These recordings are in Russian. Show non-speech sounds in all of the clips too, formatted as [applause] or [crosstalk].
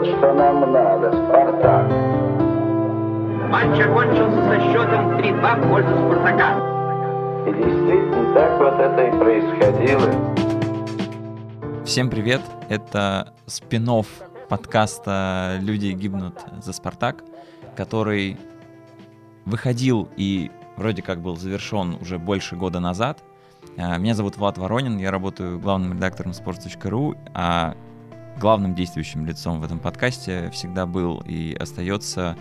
делать, что нам надо, Спартак. Матч окончился со счетом 3-2 в пользу Спартака. И действительно, так вот это и происходило. Всем привет! Это спин подкаста «Люди гибнут за Спартак», который выходил и вроде как был завершен уже больше года назад. А, меня зовут Влад Воронин, я работаю главным редактором sports.ru, а главным действующим лицом в этом подкасте всегда был и остается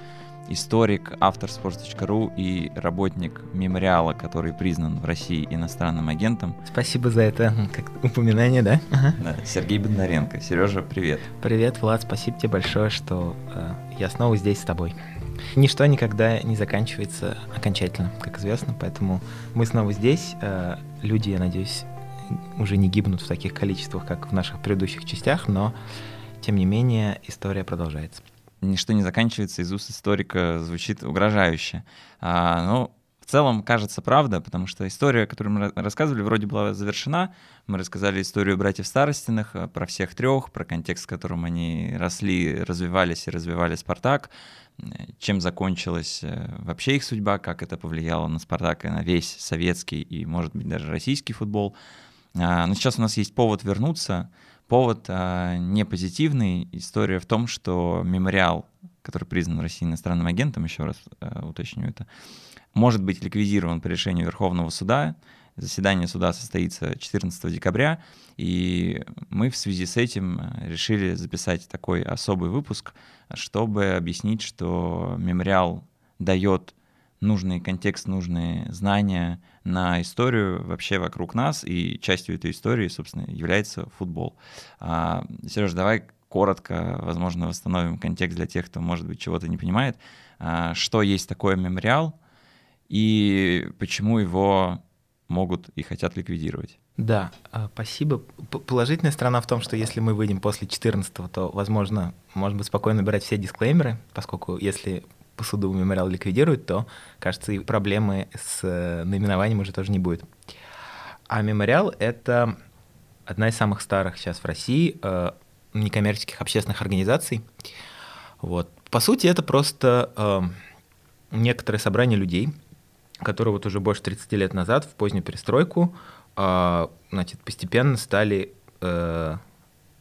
историк, автор sports.ru и работник мемориала, который признан в России иностранным агентом. Спасибо за это как упоминание, да? Ага. да Сергей Бондаренко. Сережа, привет. Привет, Влад, спасибо тебе большое, что э, я снова здесь с тобой. Ничто никогда не заканчивается окончательно, как известно, поэтому мы снова здесь. Э, люди, я надеюсь, уже не гибнут в таких количествах, как в наших предыдущих частях, но, тем не менее, история продолжается. Ничто не заканчивается, из уст историка звучит угрожающе. А, ну, в целом, кажется, правда, потому что история, которую мы рассказывали, вроде была завершена. Мы рассказали историю братьев Старостиных, э, про всех трех, про контекст, в котором они росли, развивались и развивали «Спартак», э, чем закончилась э, вообще их судьба, как это повлияло на «Спартак» и на весь советский и, может быть, даже российский футбол. А, но сейчас у нас есть повод вернуться. Повод а, не позитивный. История в том, что мемориал, который признан в России иностранным агентом, еще раз а, уточню это, может быть ликвидирован по решению Верховного суда. Заседание суда состоится 14 декабря, и мы в связи с этим решили записать такой особый выпуск, чтобы объяснить, что мемориал дает нужный контекст, нужные знания на историю вообще вокруг нас, и частью этой истории, собственно, является футбол. А, Сереж, давай коротко, возможно, восстановим контекст для тех, кто, может быть, чего-то не понимает. А, что есть такое мемориал и почему его могут и хотят ликвидировать? Да, а, спасибо. Положительная сторона в том, что если мы выйдем после 14 то, возможно, можно быть спокойно набирать все дисклеймеры, поскольку если суду мемориал ликвидируют, то, кажется, и проблемы с э, наименованием уже тоже не будет. А мемориал — это одна из самых старых сейчас в России э, некоммерческих общественных организаций. Вот. По сути, это просто э, некоторое собрание людей, которые вот уже больше 30 лет назад, в позднюю перестройку, значит, постепенно стали...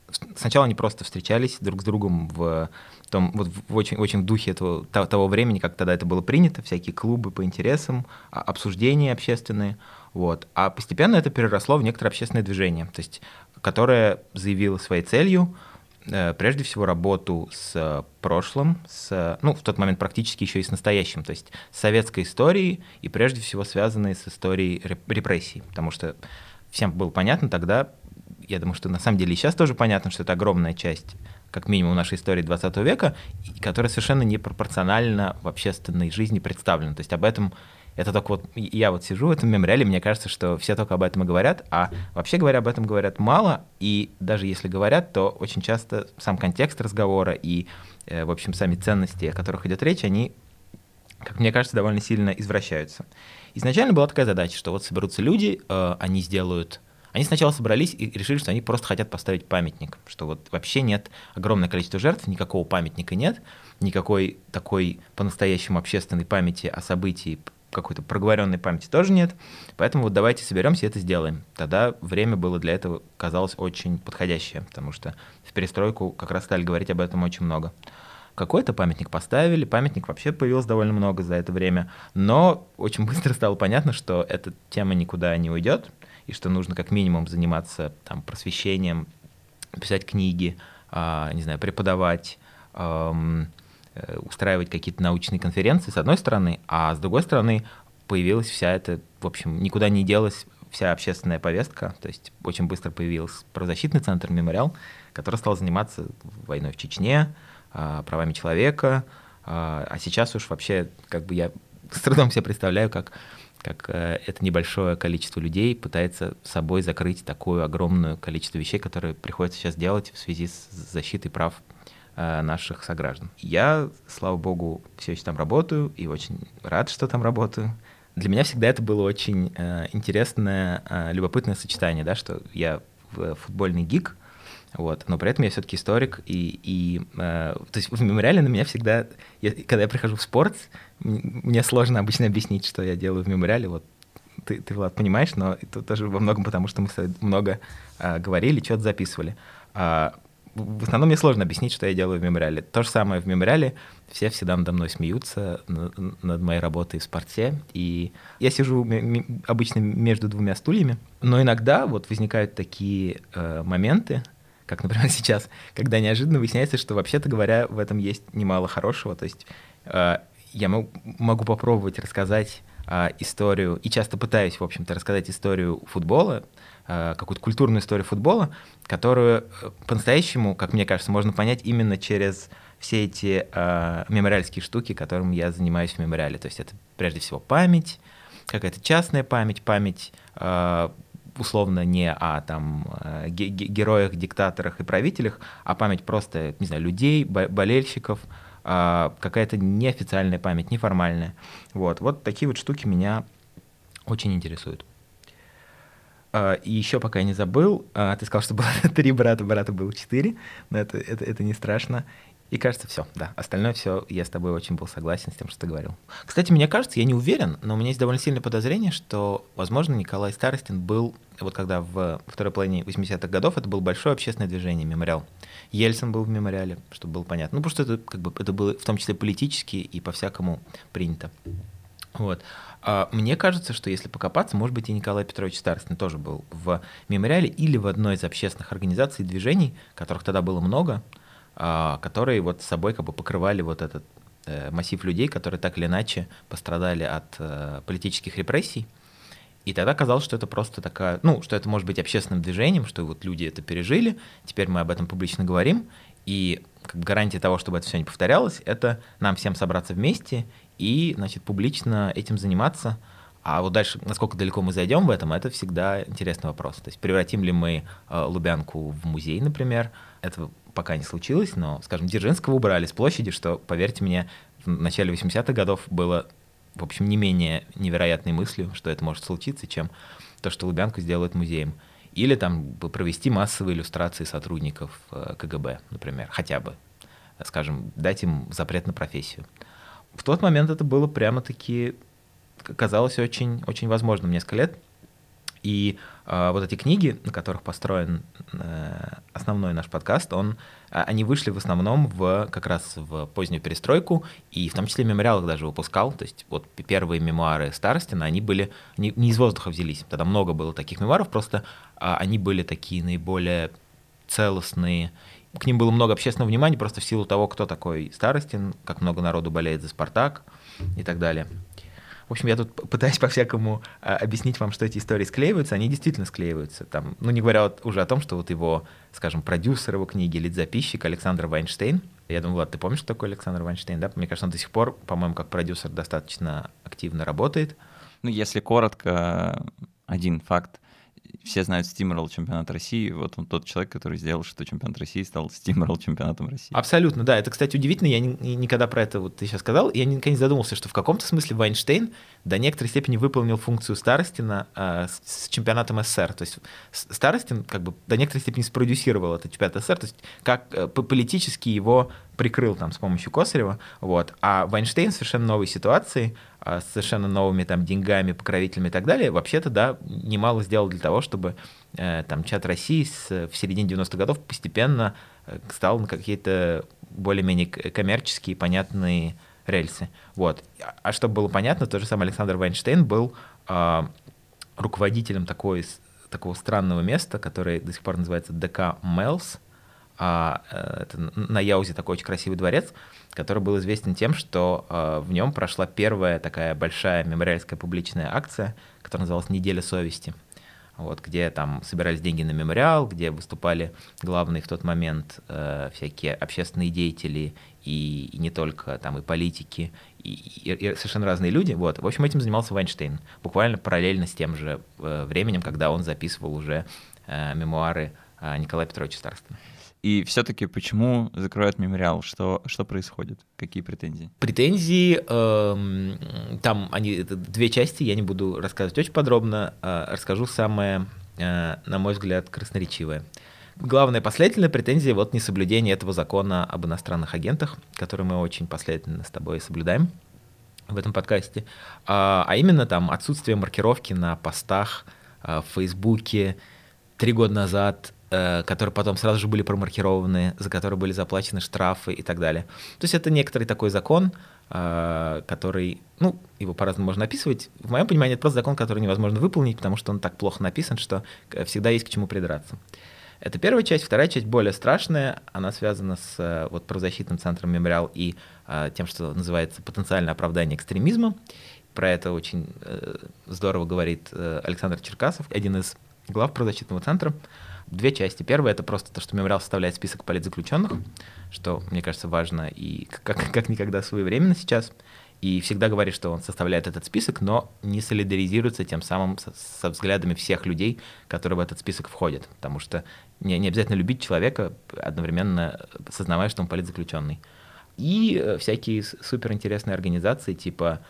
Э, сначала они просто встречались друг с другом в том, вот в очень, очень в духе этого, того времени, как тогда это было принято, всякие клубы по интересам, а, обсуждения общественные, вот. А постепенно это переросло в некоторое общественное движение, то есть, которое заявило своей целью э, прежде всего работу с прошлым, с, ну, в тот момент практически еще и с настоящим, то есть с советской историей и прежде всего связанной с историей репрессий, потому что всем было понятно тогда, я думаю, что на самом деле и сейчас тоже понятно, что это огромная часть как минимум нашей истории 20 века, которая совершенно непропорционально в общественной жизни представлена. То есть об этом это только вот я вот сижу в этом мемориале, мне кажется, что все только об этом и говорят, а вообще говоря, об этом говорят мало, и даже если говорят, то очень часто сам контекст разговора и, э, в общем, сами ценности, о которых идет речь, они, как мне кажется, довольно сильно извращаются. Изначально была такая задача, что вот соберутся люди, э, они сделают они сначала собрались и решили, что они просто хотят поставить памятник, что вот вообще нет огромное количество жертв, никакого памятника нет, никакой такой по-настоящему общественной памяти о событии, какой-то проговоренной памяти тоже нет, поэтому вот давайте соберемся и это сделаем. Тогда время было для этого, казалось, очень подходящее, потому что в перестройку как раз стали говорить об этом очень много. Какой-то памятник поставили, памятник вообще появилось довольно много за это время, но очень быстро стало понятно, что эта тема никуда не уйдет, и что нужно как минимум заниматься там, просвещением, писать книги, э, не знаю, преподавать, э, устраивать какие-то научные конференции, с одной стороны, а с другой стороны появилась вся эта, в общем, никуда не делась вся общественная повестка, то есть очень быстро появился правозащитный центр «Мемориал», который стал заниматься войной в Чечне, э, правами человека, э, а сейчас уж вообще, как бы я с трудом себе представляю, как как э, это небольшое количество людей пытается собой закрыть такое огромное количество вещей, которые приходится сейчас делать в связи с защитой прав э, наших сограждан. Я, слава богу, все еще там работаю и очень рад, что там работаю. Для меня всегда это было очень э, интересное, любопытное сочетание, да, что я футбольный гик, Вот. Но при этом я все-таки историк, и, и э, то есть в мемориале на меня всегда, я, когда я прихожу в спорт, мне сложно обычно объяснить, что я делаю в мемориале. Вот ты, ты Влад, понимаешь, но это тоже во многом потому, что мы много э, говорили, что-то записывали. А, в основном мне сложно объяснить, что я делаю в мемориале. То же самое в мемориале. Все всегда надо мной смеются над моей работой в спорте. И я сижу обычно между двумя стульями. Но иногда вот возникают такие э, моменты, как, например, [laughs] сейчас, когда неожиданно выясняется, что, вообще-то говоря, в этом есть немало хорошего. То есть э, я могу, попробовать рассказать э, историю, и часто пытаюсь, в общем-то, рассказать историю футбола, э, какую-то культурную историю футбола, которую э, по-настоящему, как мне кажется, можно понять именно через все эти э, мемориальские штуки, которым я занимаюсь в мемориале. То есть это прежде всего память, какая-то частная память, память э, условно не о там э, героях, диктаторах и правителях, а память просто, не знаю, людей, болельщиков, а, какая-то неофициальная память, неформальная. Вот, вот такие вот штуки меня очень интересуют. А, и еще пока я не забыл, а, ты сказал, что [laughs] было три брата, брата было четыре, но это, это, это не страшно. И кажется, все, да. Остальное все, я с тобой очень был согласен с тем, что ты говорил. Кстати, мне кажется, я не уверен, но у меня есть довольно сильное подозрение, что, возможно, Николай Старостин был, вот когда в второй половине 80-х годов это было большое общественное движение, мемориал. Ельцин был в мемориале, чтобы было понятно. Ну, потому что это, как бы, это было в том числе политически и по-всякому принято. Вот. А мне кажется, что если покопаться, может быть, и Николай Петрович Старостин тоже был в мемориале или в одной из общественных организаций и движений, которых тогда было много, которые вот собой как бы покрывали вот этот э, массив людей, которые так или иначе пострадали от э, политических репрессий. И тогда казалось, что это просто такая, ну, что это может быть общественным движением, что вот люди это пережили, теперь мы об этом публично говорим, и как бы гарантия того, чтобы это все не повторялось, это нам всем собраться вместе и, значит, публично этим заниматься. А вот дальше, насколько далеко мы зайдем в этом, это всегда интересный вопрос. То есть превратим ли мы э, Лубянку в музей, например, это пока не случилось, но, скажем, Дзержинского убрали с площади, что, поверьте мне, в начале 80-х годов было, в общем, не менее невероятной мыслью, что это может случиться, чем то, что Лубянку сделают музеем. Или там провести массовые иллюстрации сотрудников э, КГБ, например, хотя бы, скажем, дать им запрет на профессию. В тот момент это было прямо-таки казалось очень, очень возможным несколько лет. И э, вот эти книги, на которых построен э, основной наш подкаст, он, э, они вышли в основном в, как раз в позднюю перестройку, и в том числе мемориал их даже выпускал. То есть вот первые мемуары Старостина, они были не, не из воздуха взялись. Тогда много было таких мемуаров, просто э, они были такие наиболее целостные. К ним было много общественного внимания просто в силу того, кто такой Старостин, как много народу болеет за «Спартак» и так далее. В общем, я тут пытаюсь по-всякому а, объяснить вам, что эти истории склеиваются. Они действительно склеиваются. Там, ну, не говоря вот уже о том, что вот его, скажем, продюсер его книги, лид-записчик Александр Вайнштейн. Я думаю, Влад, ты помнишь, что такое Александр Вайнштейн, да? Мне кажется, он до сих пор, по-моему, как продюсер достаточно активно работает. Ну, если коротко, один факт все знают Steamroll чемпионат России, вот он тот человек, который сделал, что чемпионат России стал Steamroll чемпионатом России. Абсолютно, да. Это, кстати, удивительно. Я не, никогда про это, вот ты сейчас сказал, я никогда не задумался, что в каком-то смысле Вайнштейн до некоторой степени выполнил функцию Старостина э, с, с чемпионатом СССР. То есть Старостин как бы до некоторой степени спродюсировал этот чемпионат СССР, то есть как э, политически его прикрыл там с помощью Косарева, вот. А Вайнштейн в совершенно новой ситуации, а, с совершенно новыми там деньгами, покровителями и так далее, вообще-то, да, немало сделал для того, чтобы э, там чат России с, в середине 90-х годов постепенно э, стал на какие-то более-менее коммерческие, понятные рельсы. Вот. А чтобы было понятно, тот же самый Александр Вайнштейн был э, руководителем такой, такого странного места, которое до сих пор называется ДК Мелс, а, э, это на Яузе такой очень красивый дворец, который был известен тем, что а, в нем прошла первая такая большая мемориальская публичная акция, которая называлась «Неделя совести», вот, где там собирались деньги на мемориал, где выступали главные в тот момент э, всякие общественные деятели и, и не только там и политики, и, и, и совершенно разные люди. Вот. В общем, этим занимался Вайнштейн, буквально параллельно с тем же э, временем, когда он записывал уже э, мемуары э, Николая Петровича Старостина. И все-таки почему закрывают мемориал? Что, что происходит? Какие претензии? Претензии, э, там они, это две части, я не буду рассказывать очень подробно, э, расскажу самое, э, на мой взгляд, красноречивое. главная последовательная претензия вот несоблюдение этого закона об иностранных агентах, который мы очень последовательно с тобой соблюдаем в этом подкасте, а, а именно там отсутствие маркировки на постах а, в Фейсбуке три года назад, которые потом сразу же были промаркированы, за которые были заплачены штрафы и так далее. То есть это некоторый такой закон, а, который, ну, его по-разному можно описывать. В моем понимании это просто закон, который невозможно выполнить, потому что он так плохо написан, что э, всегда есть к чему придраться. Это первая часть. Вторая часть более страшная. Она связана с э, вот, правозащитным центром «Мемориал» и тем, что называется потенциальное оправдание экстремизма. Про это очень э, здорово говорит э, Александр Черкасов, один из глав правозащитного центра. Две части. Первая — это просто то, что «Мемориал» составляет список политзаключенных, что, мне кажется, важно и как, [laughs] как никогда своевременно сейчас — и всегда говорит, что он составляет этот список, но не солидаризируется тем самым со, со взглядами всех людей, которые в этот список входят, потому что не, не обязательно любить человека, одновременно сознавая, что он политзаключенный. И э, всякие суперинтересные организации типа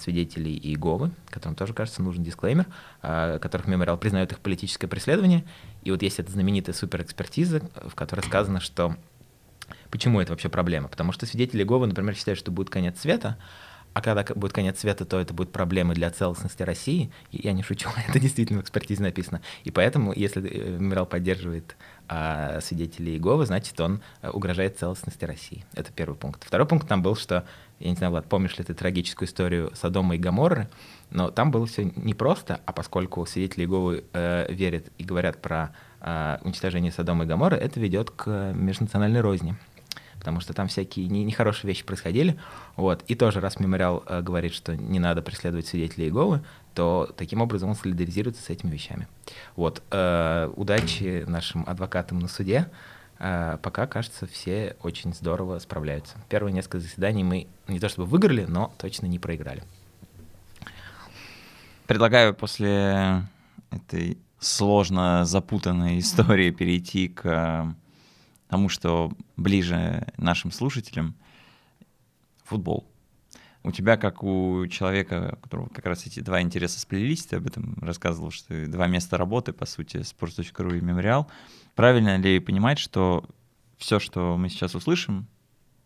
свидетелей Иеговы, которым тоже, кажется, нужен дисклеймер, а, которых мемориал признает их политическое преследование. И вот есть эта знаменитая суперэкспертиза, в которой сказано, что Почему это вообще проблема? Потому что свидетели Иеговы, например, считают, что будет конец света, а когда будет конец света, то это будет проблемы для целостности России. И я не шучу, [laughs] это действительно в экспертизе написано. И поэтому, если э, Мемориал поддерживает а, свидетелей Иеговы, значит, он э, угрожает целостности России. Это первый пункт. Второй пункт там был, что, я не знаю, Влад, помнишь ли ты трагическую историю Содома и Гаморры, но там было все непросто, а поскольку свидетели Иеговы э, верят и говорят про э, уничтожение Содома и Гаморры, это ведет к межнациональной розни потому что там всякие нехорошие вещи происходили. Вот. И тоже, раз мемориал э, говорит, что не надо преследовать свидетелей Иеговы, то таким образом он солидаризируется с этими вещами. Вот. Э, удачи нашим адвокатам на суде. Э, пока, кажется, все очень здорово справляются. Первые несколько заседаний мы не то чтобы выиграли, но точно не проиграли. Предлагаю после этой сложно запутанной истории перейти к тому, что ближе нашим слушателям — футбол. У тебя, как у человека, у которого как раз эти два интереса сплелись, ты об этом рассказывал, что два места работы, по сути, sports.ru и мемориал. Правильно ли понимать, что все, что мы сейчас услышим,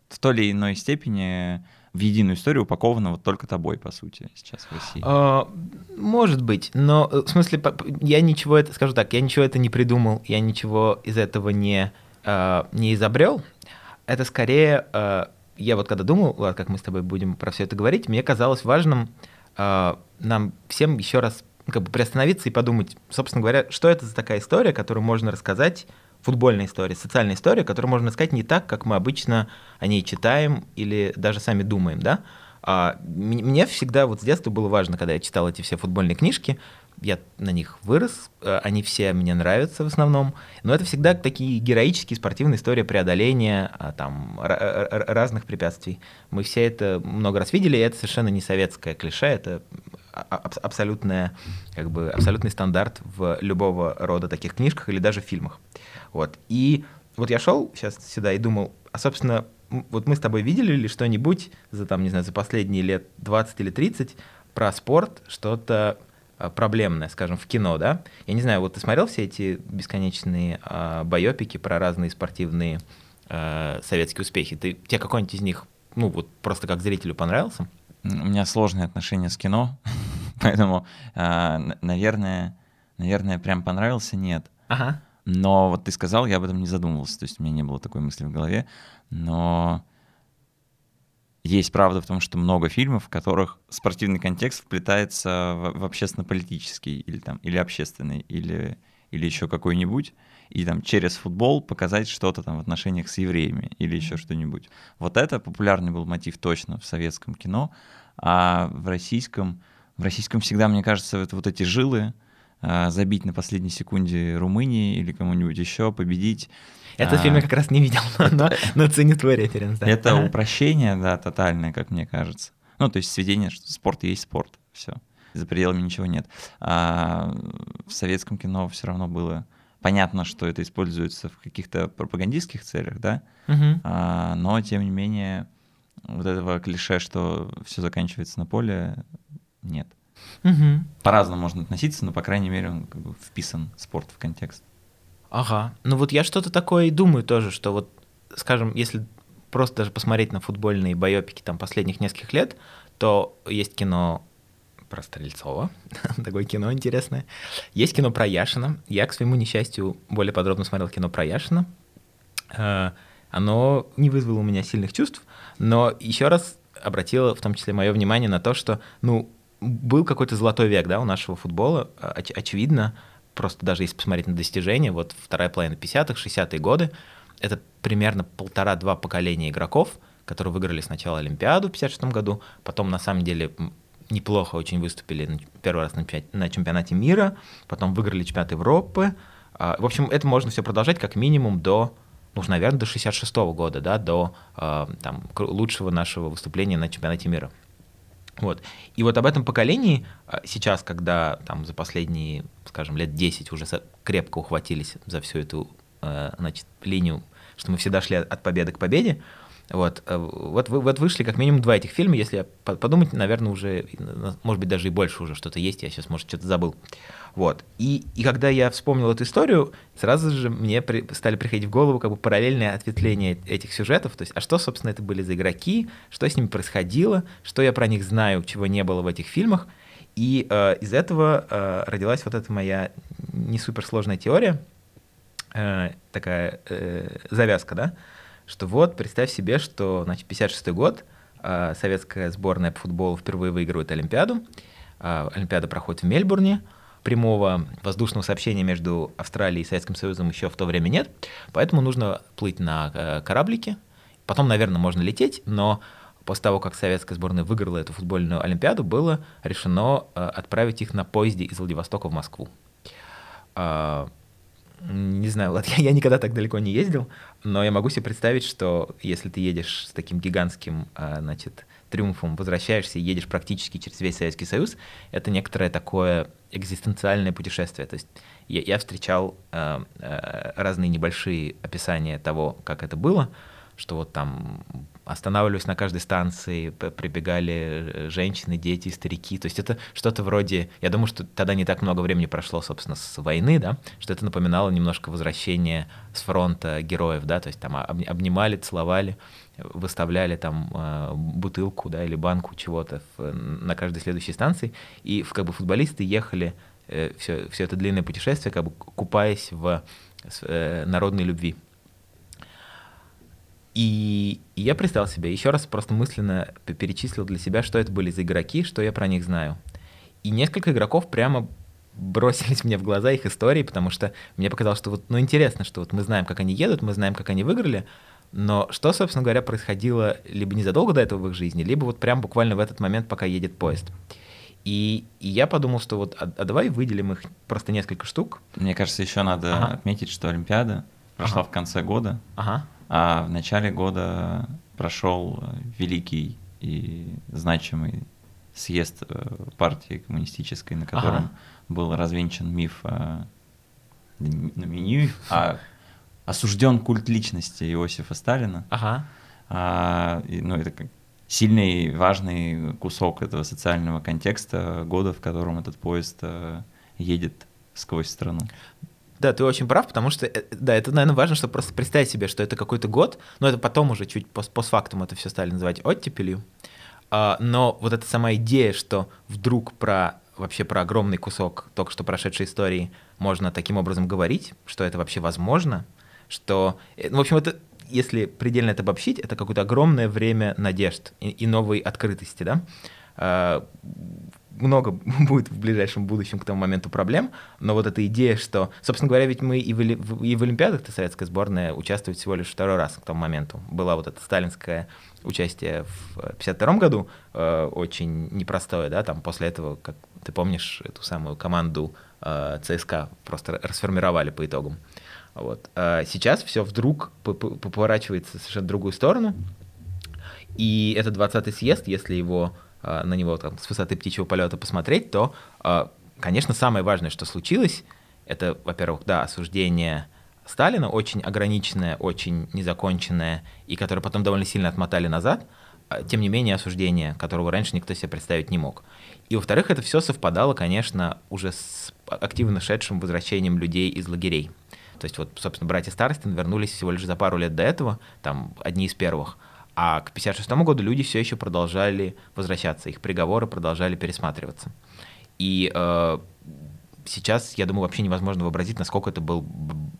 в той или иной степени в единую историю упаковано вот только тобой, по сути, сейчас в России? А, может быть, но э, в смысле, я ничего это, скажу так, я ничего это не придумал, я ничего из этого не э, не изобрел, это скорее, э, я вот когда думал, как мы с тобой будем про все это говорить, мне казалось важным э, нам всем еще раз как бы приостановиться и подумать, собственно говоря, что это за такая история, которую можно рассказать, футбольная история, социальная история, которую можно рассказать не так, как мы обычно о ней читаем или даже сами думаем, да? А, мне всегда вот с детства было важно, когда я читал эти все футбольные книжки, я на них вырос, э, они все мне нравятся в основном, но это всегда такие героические спортивные истории преодоления а, там, разных препятствий. Мы все это много раз видели, и это совершенно не советское клише, это абсолютная, как бы, абсолютный стандарт в любого рода таких книжках или даже фильмах. Вот. И вот я шел сейчас сюда и думал, а, собственно, вот мы с тобой видели ли что-нибудь за, там, не знаю, за последние лет 20 или 30 про спорт, что-то Э, проблемное, скажем, в кино, да? Я не знаю, вот ты смотрел все эти бесконечные э, байопики про разные спортивные э, советские успехи? Ты, тебе какой-нибудь из них, ну, вот просто как зрителю понравился? У меня сложные отношения с кино, [laughs] поэтому, э, наверное, наверное, прям понравился, нет. Ага. Но вот ты сказал, я об этом не задумывался, то есть у меня не было такой мысли в голове, но есть правда в том, что много фильмов, в которых спортивный контекст вплетается в, в общественно-политический или там или общественный или или еще какой-нибудь, и там через футбол показать что-то там в отношениях с евреями или еще что-нибудь. Вот это популярный был мотив точно в советском кино, а в российском, в российском всегда, мне кажется, это вот эти жилы, забить на последней секунде Румынии или кому-нибудь еще, победить. Этот а, фильм я как раз не видел, но, но ценю твой референс. Да. Это упрощение, да, тотальное, как мне кажется. Ну, то есть сведение, что спорт есть спорт, все. За пределами ничего нет. А в советском кино все равно было понятно, что это используется в каких-то пропагандистских целях, да, угу. а, но тем не менее вот этого клише, что все заканчивается на поле, нет. Угу. По-разному можно относиться, но, по крайней мере, он как бы вписан спорт в контекст. Ага. Ну вот я что-то такое и думаю тоже, что вот, скажем, если просто даже посмотреть на футбольные байопики там последних нескольких лет, то есть кино про Стрельцова, [laughs] такое кино интересное. Есть кино про Яшина. Я, к своему несчастью, более подробно смотрел кино про Яшина. Э, оно не вызвало у меня сильных чувств, но еще раз обратило в том числе мое внимание на то, что, ну, был какой-то золотой век, да, у нашего футбола, оч- очевидно, просто даже если посмотреть на достижения, вот вторая половина 50-х, 60-е годы, это примерно полтора-два поколения игроков, которые выиграли сначала Олимпиаду в 56 году, потом на самом деле неплохо очень выступили первый раз на чемпионате мира, потом выиграли чемпионат Европы. А, в общем, это можно все продолжать как минимум до, ну, наверное, до 66 -го года, да, до а, там, лучшего нашего выступления на чемпионате мира. Вот. И вот об этом поколении а, сейчас, когда там за последние, скажем, лет 10 уже крепко ухватились за всю эту значит, линию, что мы всегда шли от победы к победе, вот, э, вот, вот вышли как минимум два этих фильма, если подумать, наверное, уже, может быть, даже и больше уже что-то есть, я сейчас, может, что-то забыл. Вот. И, и когда я вспомнил эту историю, сразу же мне при, стали приходить в голову как бы параллельное ответвление этих сюжетов. То есть, а что, собственно, это были за игроки, что с ними происходило, что я про них знаю, чего не было в этих фильмах. И э, из этого э, родилась вот эта моя не суперсложная теория, э, такая э, завязка, да, что вот, представь себе, что, значит, 56 год, э, советская сборная по футболу впервые выигрывает Олимпиаду, э, Олимпиада проходит в Мельбурне, прямого воздушного сообщения между Австралией и Советским Союзом еще в то время нет, поэтому нужно плыть на э, кораблике, потом, наверное, можно лететь, но после того, как советская сборная выиграла эту футбольную Олимпиаду, было решено отправить их на поезде из Владивостока в Москву. Не знаю, Влад, я, [laughs] я никогда так далеко не ездил, но я могу себе представить, что если ты едешь с таким гигантским, а, значит, триумфом, возвращаешься и едешь практически через весь Советский Союз, это некоторое такое экзистенциальное путешествие. То есть я, я встречал э, разные небольшие описания того, как это было, что вот там останавливались на каждой станции, прибегали э, женщины, дети, старики. То есть это что-то вроде... Я думаю, что тогда не так много времени прошло, собственно, с войны, да, что это напоминало немножко возвращение с фронта героев, да, то есть там обнимали, целовали, выставляли там э, бутылку, да, или банку чего-то на каждой следующей станции, и как бы футболисты ехали все, э, все это длинное путешествие, как бы купаясь в народной любви. И, я представил себе, еще раз просто мысленно перечислил для себя, что это были за игроки, что я про них знаю. И несколько игроков прямо бросились [laughs] мне в глаза их истории, потому что мне показалось, что вот, ну, интересно, что вот мы знаем, как они едут, мы знаем, как они выиграли, но что, собственно говоря, происходило либо незадолго до этого в их жизни, либо вот прям буквально в этот момент, пока едет поезд. И, и я подумал, что вот, а, а давай выделим их просто несколько штук. Мне кажется, еще надо ага. отметить, что Олимпиада прошла ага. в конце года. Ага. А в начале года прошел великий и значимый съезд э, партии коммунистической, на котором ага. был развенчан миф, о, ну, не миф, а осужден культ личности Иосифа Сталина. Ага. А, и, ну, это как сильный, важный кусок этого социального контекста года, в котором этот поезд э, едет сквозь страну. Да, ты очень прав, потому что, э, да, это, наверное, важно, чтобы просто представить себе, что это какой-то год, но это потом уже чуть пост постфактум это все стали называть оттепелью. А, но вот эта сама идея, что вдруг про вообще про огромный кусок только что прошедшей истории можно таким образом говорить, что это вообще возможно, что, э, ну, в общем, это, если предельно это обобщить, это какое-то огромное время надежд и, и новой открытости, да, а, много [laughs] будет в ближайшем будущем к тому моменту проблем, но вот эта идея, что, собственно говоря, ведь мы и в, и в Олимпиадах-то советская сборная участвует всего лишь второй раз к тому моменту. Была вот это сталинское участие в 52 году, э, очень непростое, да, там после этого, как ты помнишь, эту самую команду э, ЦСКА просто расформировали по итогам. Вот. А сейчас все вдруг поворачивается в совершенно другую сторону, и этот 20-й съезд, если его Э, на него там, с высоты птичьего полета посмотреть, то, э, конечно, самое важное, что случилось, это, во-первых, да, осуждение Сталина, очень ограниченное, очень незаконченное, и которое потом довольно сильно отмотали назад, а, тем не менее осуждение, которого раньше никто себе представить не мог. И, во-вторых, это все совпадало, конечно, уже с активно шедшим возвращением людей из лагерей. То есть вот, собственно, братья Старостин вернулись всего лишь за пару лет до этого, там одни из первых. А к 56 году люди все еще продолжали возвращаться, их приговоры продолжали пересматриваться. И э, сейчас, я думаю, вообще невозможно вообразить, насколько это был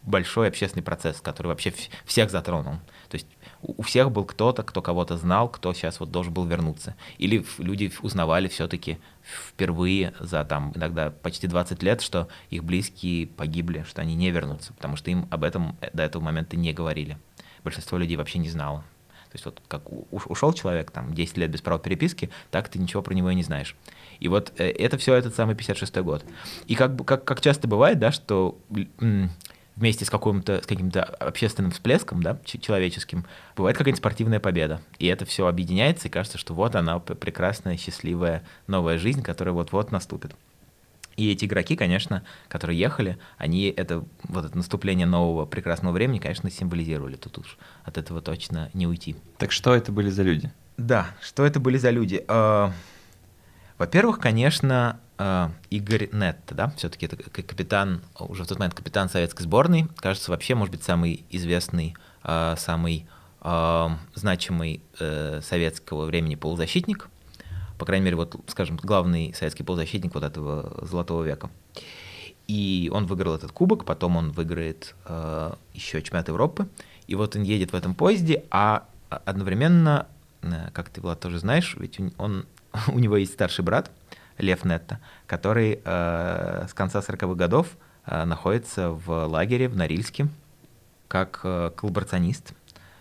большой общественный процесс, который вообще всех затронул. То есть у всех был кто-то, кто кого-то знал, кто сейчас вот должен был вернуться. Или люди узнавали все-таки впервые за там иногда почти 20 лет, что их близкие погибли, что они не вернутся, потому что им об этом до этого момента не говорили. Большинство людей вообще не знало. То есть вот как ушел человек там 10 лет без права переписки, так ты ничего про него и не знаешь. И вот э, это все этот самый 56-й год. И как, как, как часто бывает, да, что вместе с, каким-то, с каким-то общественным всплеском, да, человеческим, бывает какая-нибудь спортивная победа. И это все объединяется, и кажется, что вот она прекрасная, счастливая новая жизнь, которая вот-вот наступит. И эти игроки, конечно, которые ехали, они это вот это наступление нового прекрасного времени, конечно, символизировали. Тут уж от этого точно не уйти. Так что это были за люди? Да, что это были за люди? А, во-первых, конечно, а, Игорь Нетт, да, все-таки это капитан, уже в тот момент капитан советской сборной, кажется, вообще, может быть, самый известный, а, самый значимый э, советского времени полузащитник – по крайней мере, вот, скажем, главный советский полузащитник вот этого золотого века. И он выиграл этот кубок, потом он выиграет э, еще чемпионат Европы. И вот он едет в этом поезде, а одновременно, э, как ты, Влад, тоже знаешь, ведь он, [laughs] у него есть старший брат, Лев Нетта, который э, с конца 40-х годов э, находится в лагере в Норильске как э, коллаборационист.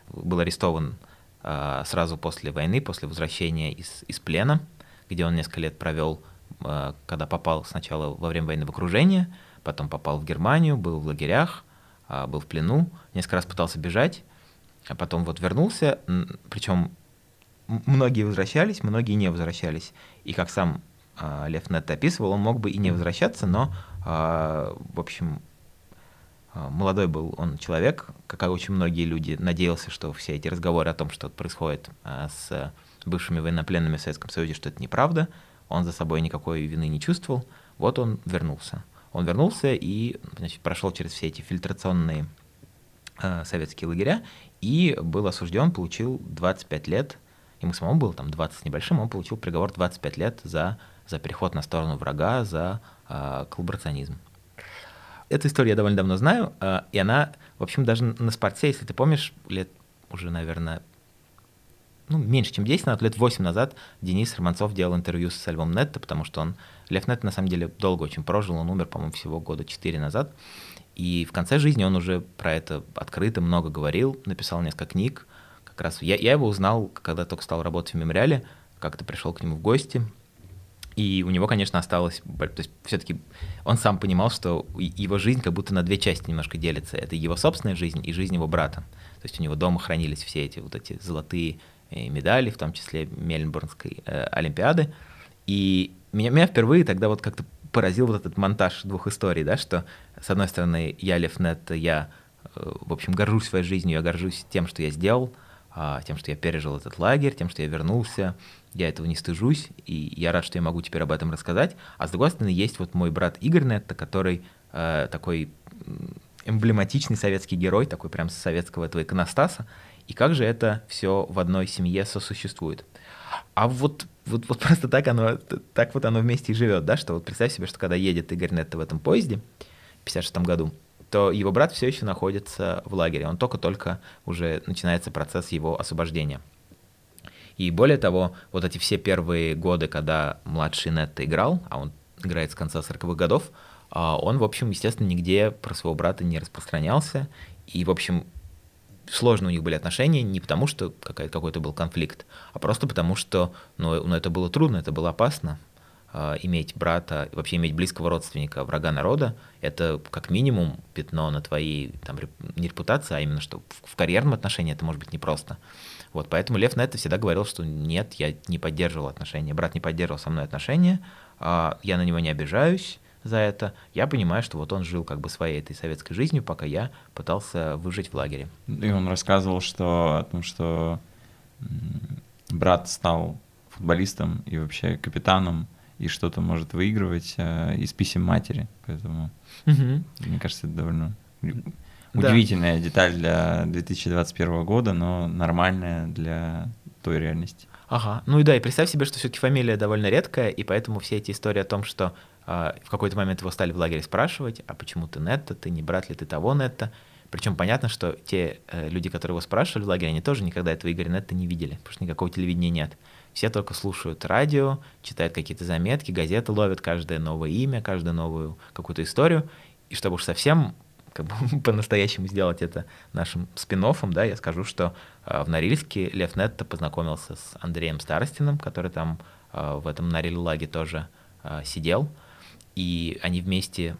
Был арестован а, сразу после войны, после возвращения из, из плена, где он несколько лет провел, а, когда попал сначала во время войны в окружение, потом попал в Германию, был в лагерях, а, был в плену, несколько раз пытался бежать, а потом вот вернулся, причем многие возвращались, многие не возвращались. И как сам Лев Нетт описывал, он мог бы и не возвращаться, но, в общем, а, молодой был он человек, как и очень многие люди, надеялся, что все эти разговоры о том, что происходит а, с бывшими военнопленными в Советском Союзе, что это неправда, он за собой никакой вины не чувствовал, вот он вернулся. Он вернулся и значит, прошел через все эти фильтрационные э, советские лагеря и был осужден, получил 25 лет, ему самому было там 20 с небольшим, он получил приговор 25 лет за, за переход на сторону врага, за э, коллаборационизм. Эту историю я довольно давно знаю, а, и она, в общем, даже на спорте, если ты помнишь, лет уже, наверное, ну, меньше, чем 10 назад, лет 8 назад Денис Романцов делал интервью с Львом Нетто, потому что он, Лев Нетто, на самом деле, долго очень прожил, он умер, по-моему, всего года 4 назад, и в конце жизни он уже про это открыто много говорил, написал несколько книг, как раз я, я его узнал, когда только стал работать в мемориале, как-то пришел к нему в гости, и у него, конечно, осталось, то есть все-таки он сам понимал, что его жизнь как будто на две части немножко делится. Это его собственная жизнь и жизнь его брата. То есть у него дома хранились все эти вот эти золотые э, медали, в том числе Мельбурнской э, Олимпиады. И меня, меня впервые тогда вот как-то поразил вот этот монтаж двух историй, да, что с одной стороны я Левнет, я, э, в общем, горжусь своей жизнью, я горжусь тем, что я сделал, тем, что я пережил этот лагерь, тем, что я вернулся, я этого не стыжусь, и я рад, что я могу теперь об этом рассказать. А с другой стороны, есть вот мой брат Игорь Нетто, который э, такой эмблематичный советский герой, такой прям советского этого иконостаса, и как же это все в одной семье сосуществует. А вот, вот, вот [laughs] просто так оно, так вот оно вместе и живет, да, что вот представь себе, что когда едет Игорь Нетто в этом поезде в 56 году, то его брат все еще находится в лагере, он только-только уже начинается процесс его освобождения. И более того, вот эти все первые годы, когда младший Нетто играл, а он играет с конца 40-х годов, а, он, в общем, естественно, нигде про своего брата не распространялся. И, в общем, сложно у них были отношения не потому, что какой-то был конфликт, а просто потому, что ну, ну, это было трудно, это было опасно. А, иметь брата, вообще иметь близкого родственника, врага народа, это как минимум пятно на твоей там, не репутации, а именно что в, карьерном отношении это может быть непросто. Вот, поэтому Лев на это всегда говорил, что нет, я не поддерживал отношения, брат не поддерживал со мной отношения, а, я на него не обижаюсь за это. Я понимаю, что вот он жил как бы своей этой советской жизнью, пока я пытался выжить в лагере. И он рассказывал, что о том, что брат стал футболистом и вообще капитаном, и что-то может выигрывать э, из писем матери. Поэтому, угу. мне кажется, это довольно Удивительная да. деталь для 2021 года, но нормальная для той реальности. Ага. Ну и да, и представь себе, что все-таки фамилия довольно редкая, и поэтому все эти истории о том, что э, в какой-то момент его стали в лагере спрашивать, а почему ты Нетта, ты не брат ли ты того Нетта? Причем понятно, что те э, люди, которые его спрашивали в лагере, они тоже никогда этого Игоря Нетта не видели, потому что никакого телевидения нет. Все только слушают радио, читают какие-то заметки, газеты ловят каждое новое имя, каждую новую какую-то историю. И чтобы уж совсем как бы [laughs] по-настоящему сделать это нашим спин да, я скажу, что э, в Норильске Лев Нетто познакомился с Андреем Старостиным, который там э, в этом Нориль-лаге тоже э, сидел, и они вместе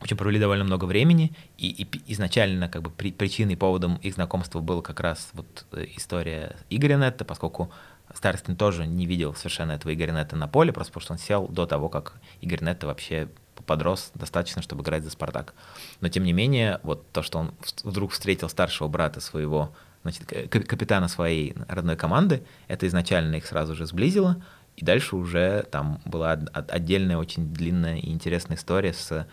очень провели довольно много времени, и, и изначально как бы при, причиной, поводом их знакомства была как раз вот история Игоря Нетта, поскольку Старостин тоже не видел совершенно этого Игоря Нетта на поле, просто потому что он сел до того, как Игорь Нетта вообще подрос достаточно, чтобы играть за «Спартак». Но, тем не менее, вот то, что он вдруг встретил старшего брата своего, значит, капитана своей родной команды, это изначально их сразу же сблизило, и дальше уже там была отдельная, очень длинная и интересная история с...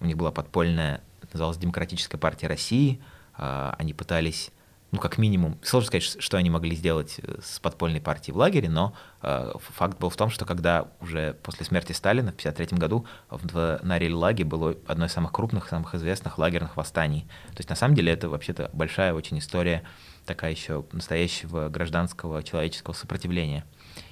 У них была подпольная, называлась Демократическая партия России, а, они пытались ну, как минимум, сложно сказать, что они могли сделать э, с подпольной партией в лагере, но э, факт был в том, что когда уже после смерти Сталина в 1953 году в Нарель-Лаге было одно из самых крупных, самых известных лагерных восстаний. То есть на самом деле это вообще-то большая очень история такая еще настоящего гражданского человеческого сопротивления.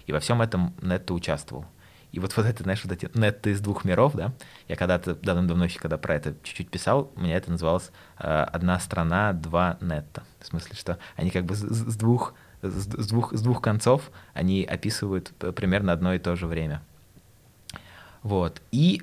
И во всем этом Нетто участвовал. И вот, вот это, знаешь, вот эти нетты из двух миров, да, я когда-то давно-давно еще, когда про это чуть-чуть писал, у меня это называлось э, «Одна страна, два нетта». В смысле, что они как бы с, с двух с двух, с двух концов они описывают примерно одно и то же время. Вот. И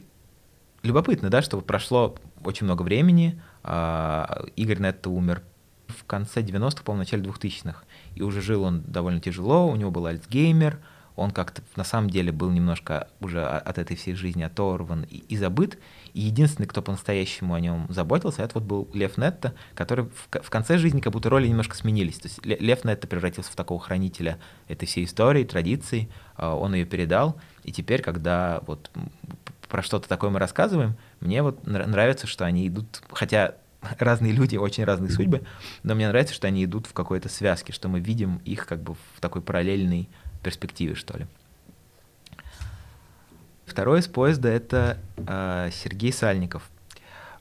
любопытно, да, что прошло очень много времени, э, Игорь Нетто умер в конце 90-х, по-моему, начале 2000-х, и уже жил он довольно тяжело, у него был Альцгеймер, он как-то на самом деле был немножко уже от этой всей жизни оторван и, и забыт. И единственный, кто по-настоящему о нем заботился, это вот был Лев Нетто, который в, в конце жизни как будто роли немножко сменились. То есть Лев Нетто превратился в такого хранителя этой всей истории, традиций, а, он ее передал. И теперь, когда вот про что-то такое мы рассказываем, мне вот нравится, что они идут, хотя [laughs] разные люди, очень разные судьбы, но мне нравится, что они идут в какой-то связке, что мы видим их как бы в такой параллельной перспективе, что ли. Второй из поезда — это э, Сергей Сальников.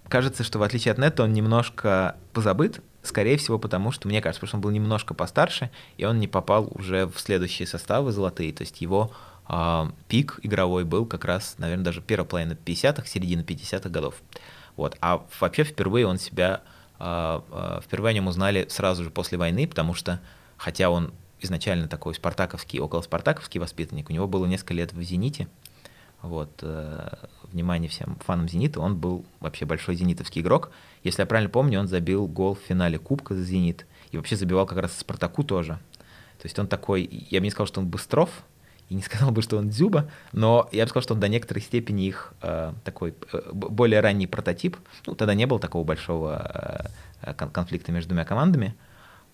Кажется, что в отличие от Нета он немножко позабыт, скорее всего, потому что, мне кажется, потому что он был немножко постарше, и он не попал уже в следующие составы золотые, то есть его э, пик игровой был как раз, наверное, даже первая половина 50-х, середина 50-х годов. Вот. А вообще впервые он себя, э, э, впервые о нем узнали сразу же после войны, потому что, хотя он изначально такой спартаковский, около спартаковский воспитанник. У него было несколько лет в «Зените». Вот, э, внимание всем фанам «Зенита», он был вообще большой зенитовский игрок. Если я правильно помню, он забил гол в финале Кубка за «Зенит». И вообще забивал как раз «Спартаку» тоже. То есть он такой, я бы не сказал, что он быстров, и не [laughs] сказал бы, что он Дзюба, но я бы сказал, что он до некоторой степени их э, такой э, более ранний прототип. Ну, тогда не было такого большого э, конфликта между двумя командами.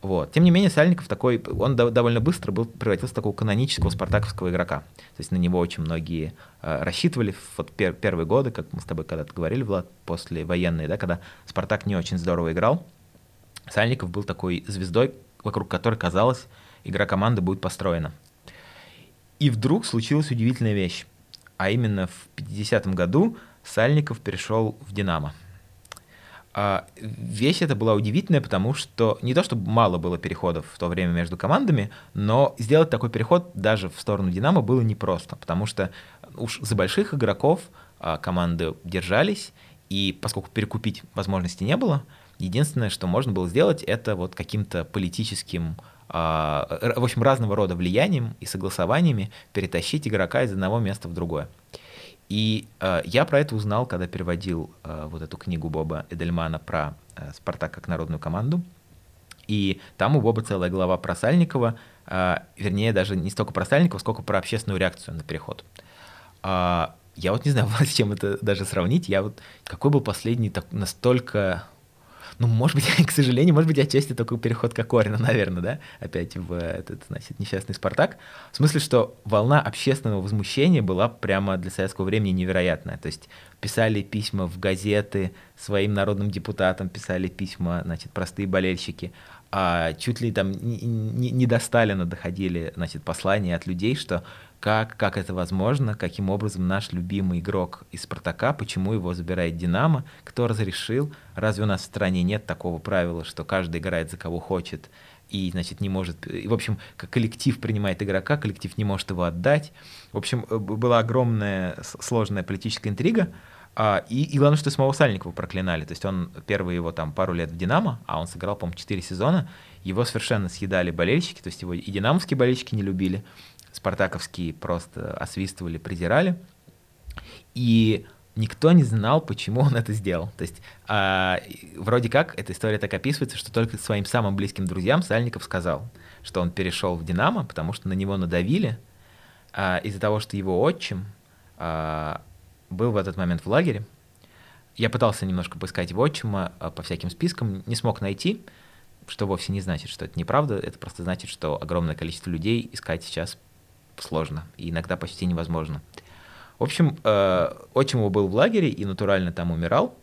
Вот. Тем не менее, Сальников такой, он довольно быстро был, превратился в такого канонического спартаковского игрока. То есть на него очень многие э, рассчитывали вот пер, первые годы, как мы с тобой когда-то говорили, Влад, после военной, да, когда Спартак не очень здорово играл. Сальников был такой звездой, вокруг которой, казалось, игра команды будет построена. И вдруг случилась удивительная вещь. А именно в 50-м году Сальников перешел в «Динамо». А вещь эта была удивительная, потому что не то, чтобы мало было переходов в то время между командами, но сделать такой переход даже в сторону Динамо было непросто, потому что уж за больших игроков а, команды держались, и поскольку перекупить возможности не было, единственное, что можно было сделать, это вот каким-то политическим а, в общем, разного рода влиянием и согласованиями перетащить игрока из одного места в другое. И э, я про это узнал, когда переводил э, вот эту книгу Боба Эдельмана про э, «Спартак» как народную команду. И там у Боба целая глава про Сальникова, э, вернее, даже не столько про Сальникова, сколько про общественную реакцию на переход. Э, я вот не знаю, [laughs] с чем это даже сравнить. Я вот какой был последний так, настолько ну, может быть, [laughs] к сожалению, может быть, отчасти такой переход Кокорина, наверное, да, опять в этот, значит, несчастный «Спартак». В смысле, что волна общественного возмущения была прямо для советского времени невероятная. То есть писали письма в газеты своим народным депутатам, писали письма, значит, простые болельщики, а чуть ли там не, не, не до Сталина доходили, значит, послания от людей, что как, как это возможно, каким образом наш любимый игрок из «Спартака», почему его забирает «Динамо», кто разрешил, разве у нас в стране нет такого правила, что каждый играет за кого хочет, и, значит, не может... И, в общем, коллектив принимает игрока, коллектив не может его отдать. В общем, э, была огромная сложная политическая интрига, а, и, и главное, что самого Сальникова проклинали. То есть он первые его там пару лет в «Динамо», а он сыграл, по-моему, 4 сезона, его совершенно съедали болельщики, то есть его и динамовские болельщики не любили, спартаковские просто освистывали, презирали. И никто не знал, почему он это сделал. То есть а, вроде как эта история так описывается, что только своим самым близким друзьям Сальников сказал, что он перешел в «Динамо», потому что на него надавили а, из-за того, что его отчим а, был в этот момент в лагере. Я пытался немножко поискать его отчима а, по всяким спискам, не смог найти, что вовсе не значит, что это неправда, это просто значит, что огромное количество людей искать сейчас сложно, и иногда почти невозможно. В общем, э, отчим был в лагере и натурально там умирал,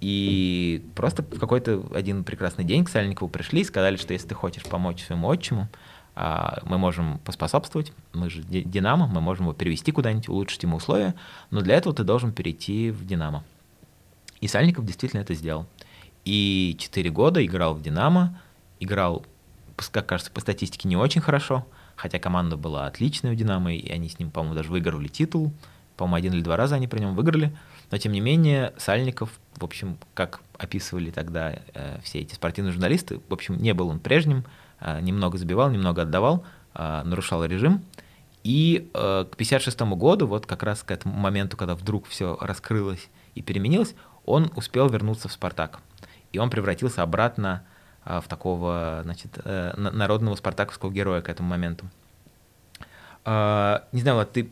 и просто в какой-то один прекрасный день к Сальникову пришли и сказали, что если ты хочешь помочь своему отчиму, э, мы можем поспособствовать, мы же Динамо, мы можем его перевести куда-нибудь, улучшить ему условия, но для этого ты должен перейти в Динамо. И Сальников действительно это сделал. И четыре года играл в Динамо, играл, как кажется, по статистике не очень хорошо, хотя команда была отличная у Динамо, и они с ним, по-моему, даже выиграли титул, по-моему, один или два раза они при нем выиграли, но тем не менее Сальников, в общем, как описывали тогда э, все эти спортивные журналисты, в общем, не был он прежним, э, немного забивал, немного отдавал, э, нарушал режим, и э, к 56 году, вот как раз к этому моменту, когда вдруг все раскрылось и переменилось, он успел вернуться в «Спартак», и он превратился обратно в такого, значит, э, народного спартаковского героя к этому моменту. А, не знаю, вот ты,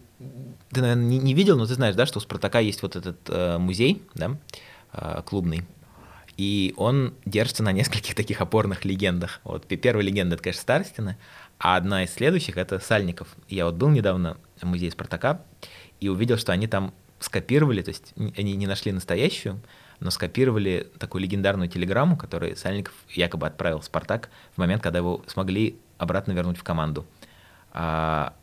ты наверное, не, не видел, но ты знаешь, да, что у Спартака есть вот этот э, музей, да, э, клубный, и он держится на нескольких [laughs] таких опорных легендах. Вот первая легенда, это, конечно, Старостина, а одна из следующих — это Сальников. Я вот был недавно в музее Спартака и увидел, что они там скопировали, то есть они не нашли настоящую, но скопировали такую легендарную телеграмму, которую Сальников якобы отправил в «Спартак» в момент, когда его смогли обратно вернуть в команду. А,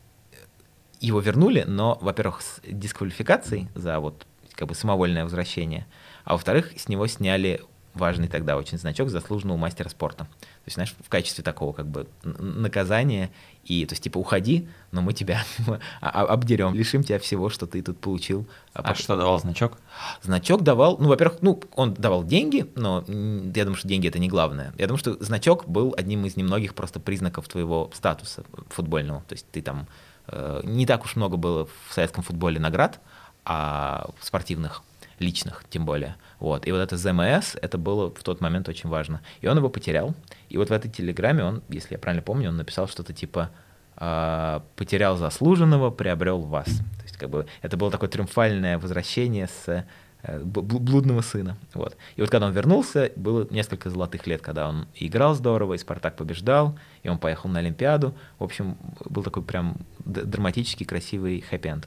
его вернули, но, во-первых, с дисквалификацией за вот как бы самовольное возвращение, а во-вторых, с него сняли важный тогда очень значок заслуженного мастера спорта. То есть, знаешь, в качестве такого как бы наказания и, то есть, типа, уходи, но мы тебя [laughs] обдерем, лишим тебя всего, что ты тут получил. А, а что давал значок? Значок давал, ну, во-первых, ну, он давал деньги, но я думаю, что деньги это не главное. Я думаю, что значок был одним из немногих просто признаков твоего статуса футбольного. То есть ты там э, не так уж много было в советском футболе наград, а спортивных, личных тем более. Вот. И вот это ЗМС, это было в тот момент очень важно. И он его потерял. И вот в этой телеграмме он, если я правильно помню, он написал что-то типа э, «потерял заслуженного, приобрел вас». То есть как бы это было такое триумфальное возвращение с э, блудного сына. Вот. И вот когда он вернулся, было несколько золотых лет, когда он играл здорово, и Спартак побеждал, и он поехал на Олимпиаду. В общем, был такой прям драматический, красивый хэппи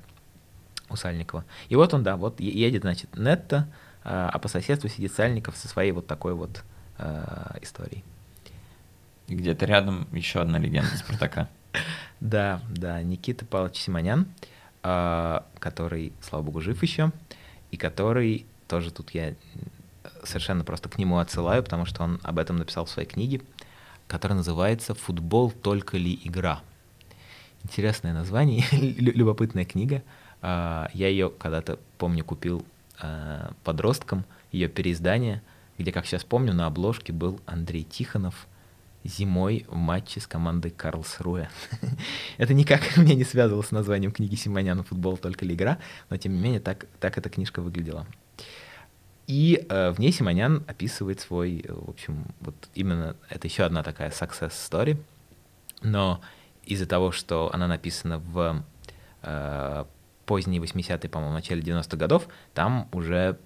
у Сальникова. И вот он, да, вот едет, значит, Нетто, а, а по соседству сидит Сальников со своей вот такой вот э, историей. И где-то рядом еще одна легенда Спартака. [laughs] Да, да, Никита Павлович Симонян, э, который, слава богу, жив еще, и который тоже тут я совершенно просто к нему отсылаю, потому что он об этом написал в своей книге, которая называется «Футбол только ли игра?». Интересное название, [laughs] любопытная книга. Я ее когда-то, помню, купил э, подростком, ее переиздание, где, как сейчас помню, на обложке был Андрей Тихонов зимой в матче с командой Карлсруэ. [laughs] Это никак [laughs] меня не связывалось с названием книги Симоняна «Футбол только ли игра», но тем не менее так, так эта книжка выглядела. И э, в ней Симонян описывает свой, в общем, вот именно это еще одна такая success story, но из-за того, что она написана в э, поздние 80-е, по-моему, начале 90-х годов, там уже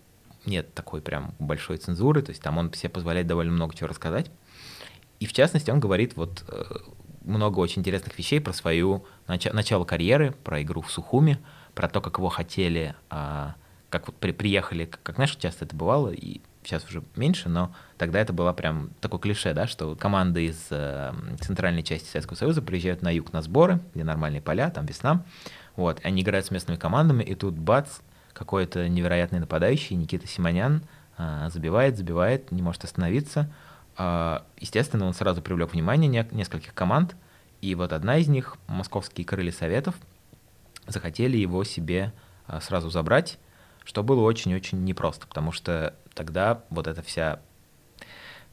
нет такой прям большой цензуры, то есть там он себе позволяет довольно много чего рассказать. И в частности он говорит вот э, много очень интересных вещей про свою нач- начало карьеры, про игру в Сухуми, про то, как его хотели, а, как вот при, приехали, как, как знаешь, часто это бывало, и сейчас уже меньше, но тогда это было прям такое клише, да, что команды из э, центральной части Советского Союза приезжают на юг на сборы, где нормальные поля, там весна, вот, они играют с местными командами, и тут бац, какой-то невероятный нападающий, Никита Симонян, э, забивает, забивает, не может остановиться. Э, естественно, он сразу привлек внимание не, нескольких команд, и вот одна из них, московские крылья Советов, захотели его себе э, сразу забрать, что было очень-очень непросто, потому что тогда вот эта вся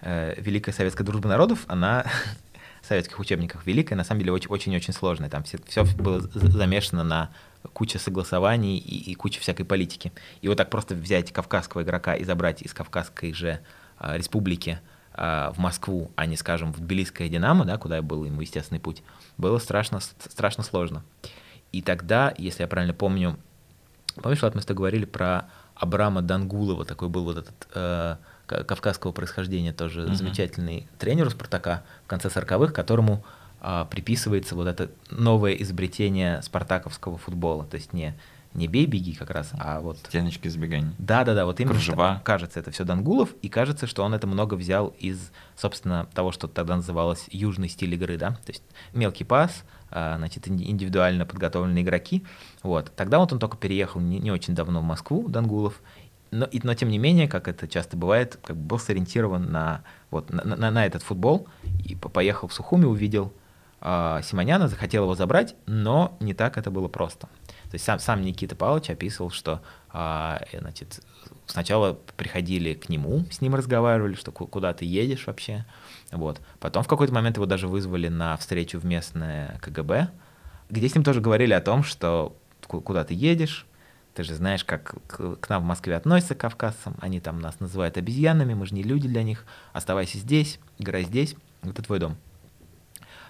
э, Великая Советская Дружба Народов, она [laughs] советских учебниках великая, на самом деле очень-очень сложная. Там все, все было замешано на куче согласований и, и куче всякой политики. И вот так просто взять кавказского игрока и забрать из Кавказской же э, республики э, в Москву, а не, скажем, в Тбилисское Динамо, да, куда был ему естественный путь, было страшно, страшно сложно. И тогда, если я правильно помню, помнишь, вот мы с тобой говорили про Абрама Дангулова, такой был вот этот э, кавказского происхождения тоже uh-huh. замечательный тренер у Спартака в конце 40-х, которому э, приписывается вот это новое изобретение спартаковского футбола, то есть не не бей, беги как раз, а вот... Стеночки сбегания. Да-да-да, вот именно Кружева. кажется, это все Дангулов, и кажется, что он это много взял из, собственно, того, что тогда называлось южный стиль игры, да, то есть мелкий пас, а, значит, индивидуально подготовленные игроки, вот. Тогда вот он только переехал не, не очень давно в Москву, Дангулов, но, и, но тем не менее, как это часто бывает, как бы был сориентирован на, вот, на, на, на этот футбол, и поехал в Сухуми, увидел э, Симоняна, захотел его забрать, но не так это было просто. То есть сам, сам Никита Павлович описывал, что а, значит, сначала приходили к нему, с ним разговаривали, что куда ты едешь вообще. Вот. Потом в какой-то момент его даже вызвали на встречу в местное КГБ, где с ним тоже говорили о том, что куда ты едешь, ты же знаешь, как к, нам в Москве относятся к кавказцам, они там нас называют обезьянами, мы же не люди для них, оставайся здесь, играй здесь, это твой дом.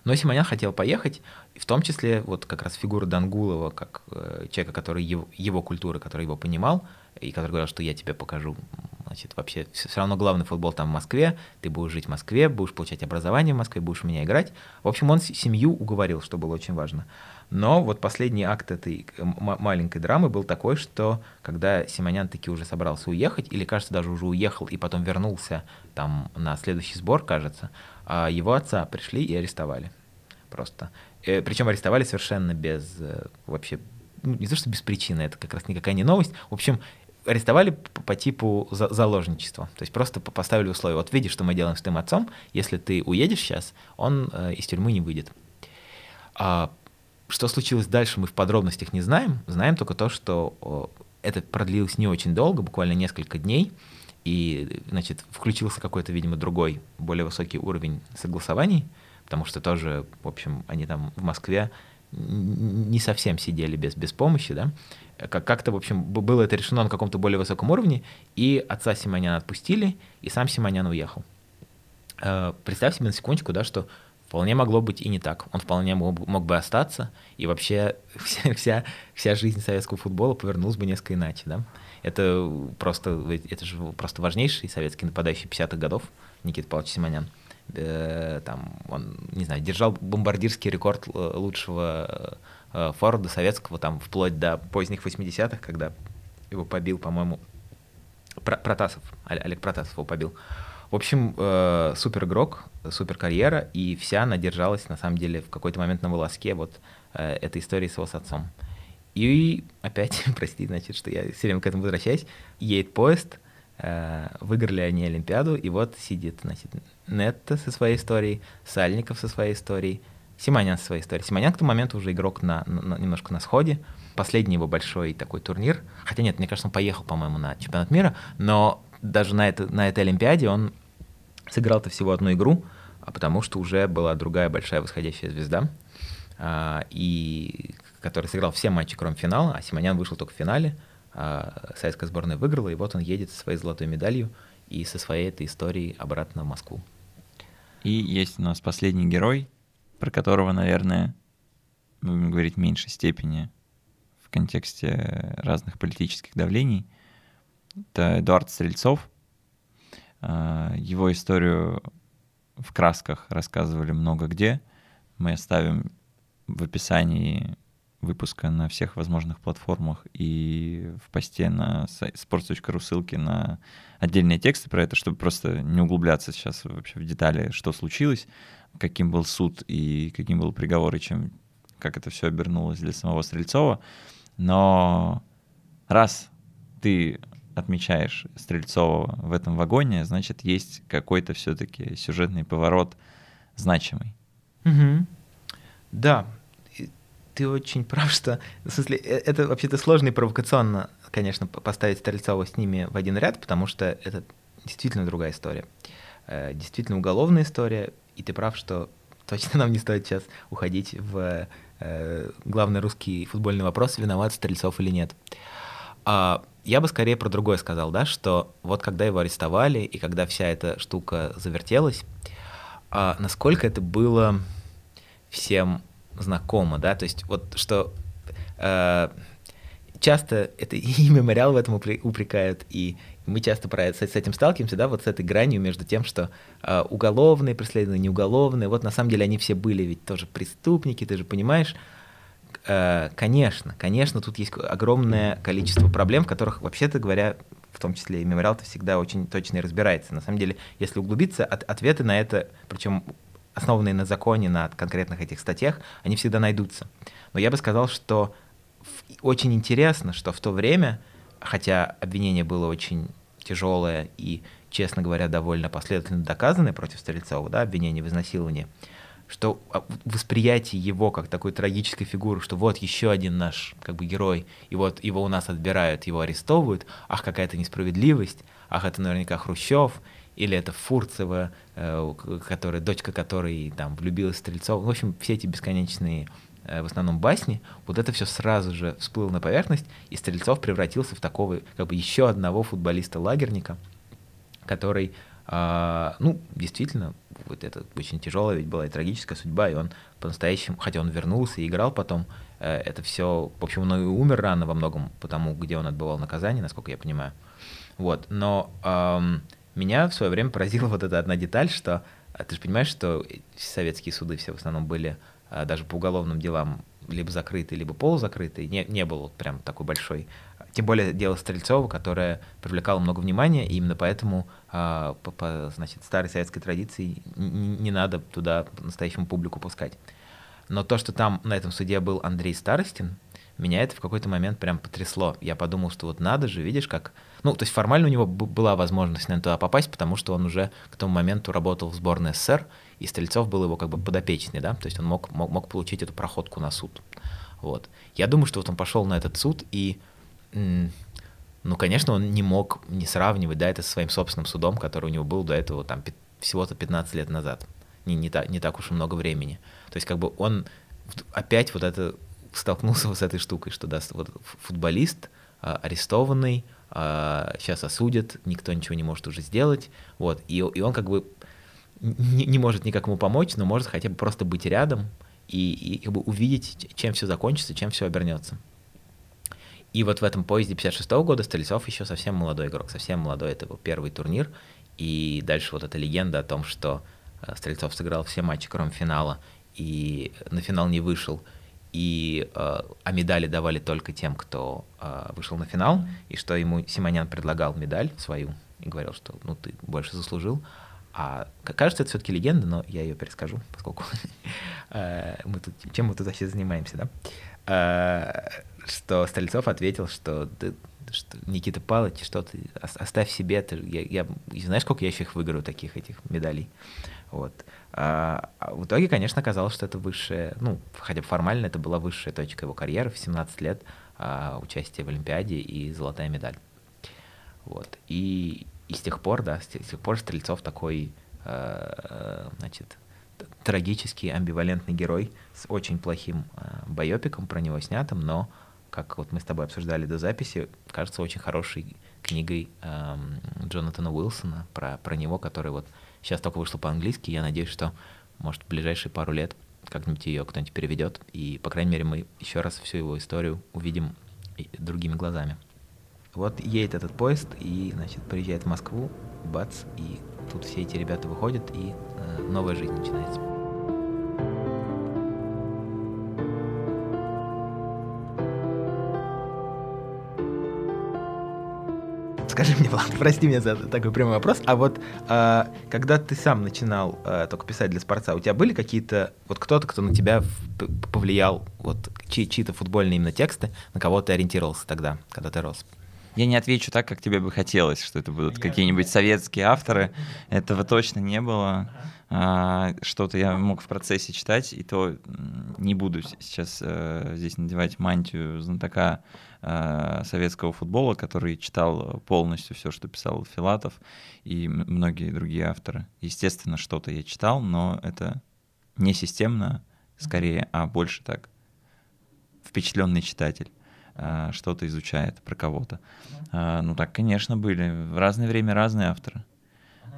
Но Симонян хотел поехать, в том числе вот как раз фигура Дангулова, как э, человека, который его, его культуры, который его понимал, и который говорил, что я тебе покажу, значит, вообще все, все равно главный футбол там в Москве, ты будешь жить в Москве, будешь получать образование в Москве, будешь у меня играть. В общем, он семью уговорил, что было очень важно. Но вот последний акт этой маленькой драмы был такой, что когда Симонян таки уже собрался уехать, или, кажется, даже уже уехал и потом вернулся там на следующий сбор, кажется, а его отца пришли и арестовали. Просто. Э, Причем арестовали совершенно без э, вообще, ну, не то что без причины, это как раз никакая не новость. В общем, арестовали по, по типу за, заложничества. То есть просто поставили условия. Вот видишь, что мы делаем с твоим отцом, если ты уедешь сейчас, он э, из тюрьмы не выйдет. А, что случилось дальше, мы в подробностях не знаем. Знаем только то, что это продлилось не очень долго, буквально несколько дней и, значит, включился какой-то, видимо, другой, более высокий уровень согласований, потому что тоже, в общем, они там в Москве не совсем сидели без, без помощи, да, как-то, в общем, было это решено на каком-то более высоком уровне, и отца Симоняна отпустили, и сам Симонян уехал. Э, представь себе на секундочку, да, что вполне могло быть и не так. Он вполне мог, бы остаться, и вообще [laughs] вся, вся, вся жизнь советского футбола повернулась бы несколько иначе, да. Это просто, это же просто важнейший советский нападающий 50-х годов, Никита Павлович Симонян. Э, там, он, не знаю, держал бомбардирский рекорд э, лучшего э, форварда советского, там, вплоть до поздних 80-х, когда его побил, по-моему, Протасов, Олег Протасов его побил. В общем, э, супер игрок, супер карьера, и вся она держалась, на самом деле, в какой-то момент на волоске вот э, этой истории с его с отцом. И опять, [laughs] прости, значит, что я все время к этому возвращаюсь, едет поезд, э, выиграли они Олимпиаду, и вот сидит, значит, Нетта со своей историей, Сальников со своей историей, Симонян со своей историей. Симонян к тому моменту уже игрок на, на, немножко на сходе. Последний его большой такой турнир. Хотя нет, мне кажется, он поехал, по-моему, на чемпионат мира, но даже на, это, на этой Олимпиаде он сыграл-то всего одну игру, а потому что уже была другая большая восходящая звезда, а, и который сыграл все матчи, кроме финала, а Симонян вышел только в финале. А советская сборная выиграла, и вот он едет со своей золотой медалью и со своей этой историей обратно в Москву. И есть у нас последний герой, про которого, наверное, мы будем говорить в меньшей степени в контексте разных политических давлений. Это Эдуард Стрельцов. А, его историю в красках рассказывали много где. Мы оставим в описании выпуска на всех возможных платформах и в посте на sports.ru ссылки на отдельные тексты про это, чтобы просто не углубляться сейчас вообще в детали, что случилось, каким был суд и каким был приговор, и чем, как это все обернулось для самого Стрельцова. Но раз ты отмечаешь Стрельцова в этом вагоне, значит, есть какой-то все-таки сюжетный поворот значимый. Угу. Да, ты очень прав, что в смысле, э, это вообще-то сложно и провокационно, конечно, поставить Стрельцова с ними в один ряд, потому что это действительно другая история. Э, действительно уголовная история, и ты прав, что точно нам не стоит сейчас уходить в э, главный русский футбольный вопрос, виноват Стрельцов или нет. А, я бы скорее про другое сказал, да, что вот когда его арестовали и когда вся эта штука завертелась, а, насколько это было всем знакомо, да, то есть вот что э, часто это [laughs] и мемориал в этом упрекают, и мы часто про это, с этим сталкиваемся, да, вот с этой гранью между тем, что э, уголовные преследования, неуголовные, вот на самом деле они все были ведь тоже преступники, ты же понимаешь, конечно, конечно, тут есть огромное количество проблем, в которых, вообще-то говоря, в том числе и мемориал-то всегда очень точно и разбирается. На самом деле, если углубиться, от, ответы на это, причем основанные на законе, на конкретных этих статьях, они всегда найдутся. Но я бы сказал, что очень интересно, что в то время, хотя обвинение было очень тяжелое и, честно говоря, довольно последовательно доказанное против Стрельцова, да, обвинение в изнасиловании, что а, восприятие его как такой трагической фигуры, что вот еще один наш как бы герой, и вот его у нас отбирают, его арестовывают, ах, какая-то несправедливость, ах, это наверняка Хрущев, или это Фурцева, э, которая, дочка которой там влюбилась в Стрельцова. В общем, все эти бесконечные э, в основном басни, вот это все сразу же всплыло на поверхность, и Стрельцов превратился в такого, как бы еще одного футболиста-лагерника, который, э, ну, действительно, вот это очень тяжелая ведь была и трагическая судьба, и он по-настоящему, хотя он вернулся и играл потом, э, это все, в общем, он и умер рано во многом, потому где он отбывал наказание, насколько я понимаю. Вот, но эм, меня в свое время поразила [laughs] вот эта одна деталь, что э, ты же понимаешь, что советские суды все в основном были э, даже по уголовным делам либо закрытые, либо полузакрытые, не, не было прям такой большой тем более дело Стрельцова, которое привлекало много внимания, и именно поэтому а, по, по значит, старой советской традиции не, не надо туда настоящему публику пускать. Но то, что там на этом суде был Андрей Старостин, меня это в какой-то момент прям потрясло. Я подумал, что вот надо же, видишь, как... Ну, то есть формально у него была возможность на туда попасть, потому что он уже к тому моменту работал в сборной СССР, и Стрельцов был его как бы подопечный, да, то есть он мог, мог, мог получить эту проходку на суд. Вот. Я думаю, что вот он пошел на этот суд, и ну, конечно, он не мог не сравнивать, да, это со своим собственным судом, который у него был до этого там всего-то 15 лет назад. Не, не, так, не так уж и много времени. То есть как бы он опять вот это столкнулся [laughs] с этой штукой, что да, вот футболист а, арестованный, а, сейчас осудят, никто ничего не может уже сделать, вот, и, и он как бы не, не может никак ему помочь, но может хотя бы просто быть рядом и, и как бы увидеть, чем все закончится, чем все обернется. И вот в этом поезде 56 -го года Стрельцов еще совсем молодой игрок, совсем молодой, это был первый турнир. И дальше вот эта легенда о том, что э, Стрельцов сыграл все матчи, кроме финала, и на финал не вышел, и, э, а медали давали только тем, кто э, вышел на финал, и что ему Симонян предлагал медаль свою и говорил, что ну ты больше заслужил. А кажется, это все-таки легенда, но я ее перескажу, поскольку [laughs] мы тут, чем мы тут вообще занимаемся, да? что Стрельцов ответил, что, что Никита Палыч, что ты оставь себе, ты, я, я, знаешь, сколько я еще их выиграю, таких этих медалей. Вот. А, а в итоге, конечно, оказалось, что это высшая, ну, хотя бы формально это была высшая точка его карьеры в 17 лет а, участие в Олимпиаде и золотая медаль. Вот. И, и с тех пор, да, с тех, пор Стрельцов такой, а, значит, трагический, амбивалентный герой с очень плохим а, байопиком про него снятым, но как вот мы с тобой обсуждали до записи, кажется очень хорошей книгой эм, Джонатана Уилсона про, про него, который вот сейчас только вышла по-английски. Я надеюсь, что, может, в ближайшие пару лет как-нибудь ее кто-нибудь переведет, и, по крайней мере, мы еще раз всю его историю увидим другими глазами. Вот едет этот поезд и, значит, приезжает в Москву, бац, и тут все эти ребята выходят, и э, новая жизнь начинается. Скажи мне, Влад, [laughs] прости меня за такой прямой вопрос, а вот э, когда ты сам начинал э, только писать для Спорца, у тебя были какие-то, вот кто-то, кто на тебя повлиял, вот чьи- чьи-то футбольные именно тексты, на кого ты ориентировался тогда, когда ты рос? Я не отвечу так, как тебе бы хотелось, что это будут какие-нибудь советские авторы. Этого точно не было. А, Что-то я мог в процессе читать, и то не буду сейчас э, здесь надевать мантию знатока э, советского футбола, который читал полностью все, что писал Филатов и многие другие авторы. Естественно, что-то я читал, но это не системно, скорее, а больше так впечатленный читатель а, что-то изучает про кого-то. А, Ну так, конечно, были. В разное время разные авторы.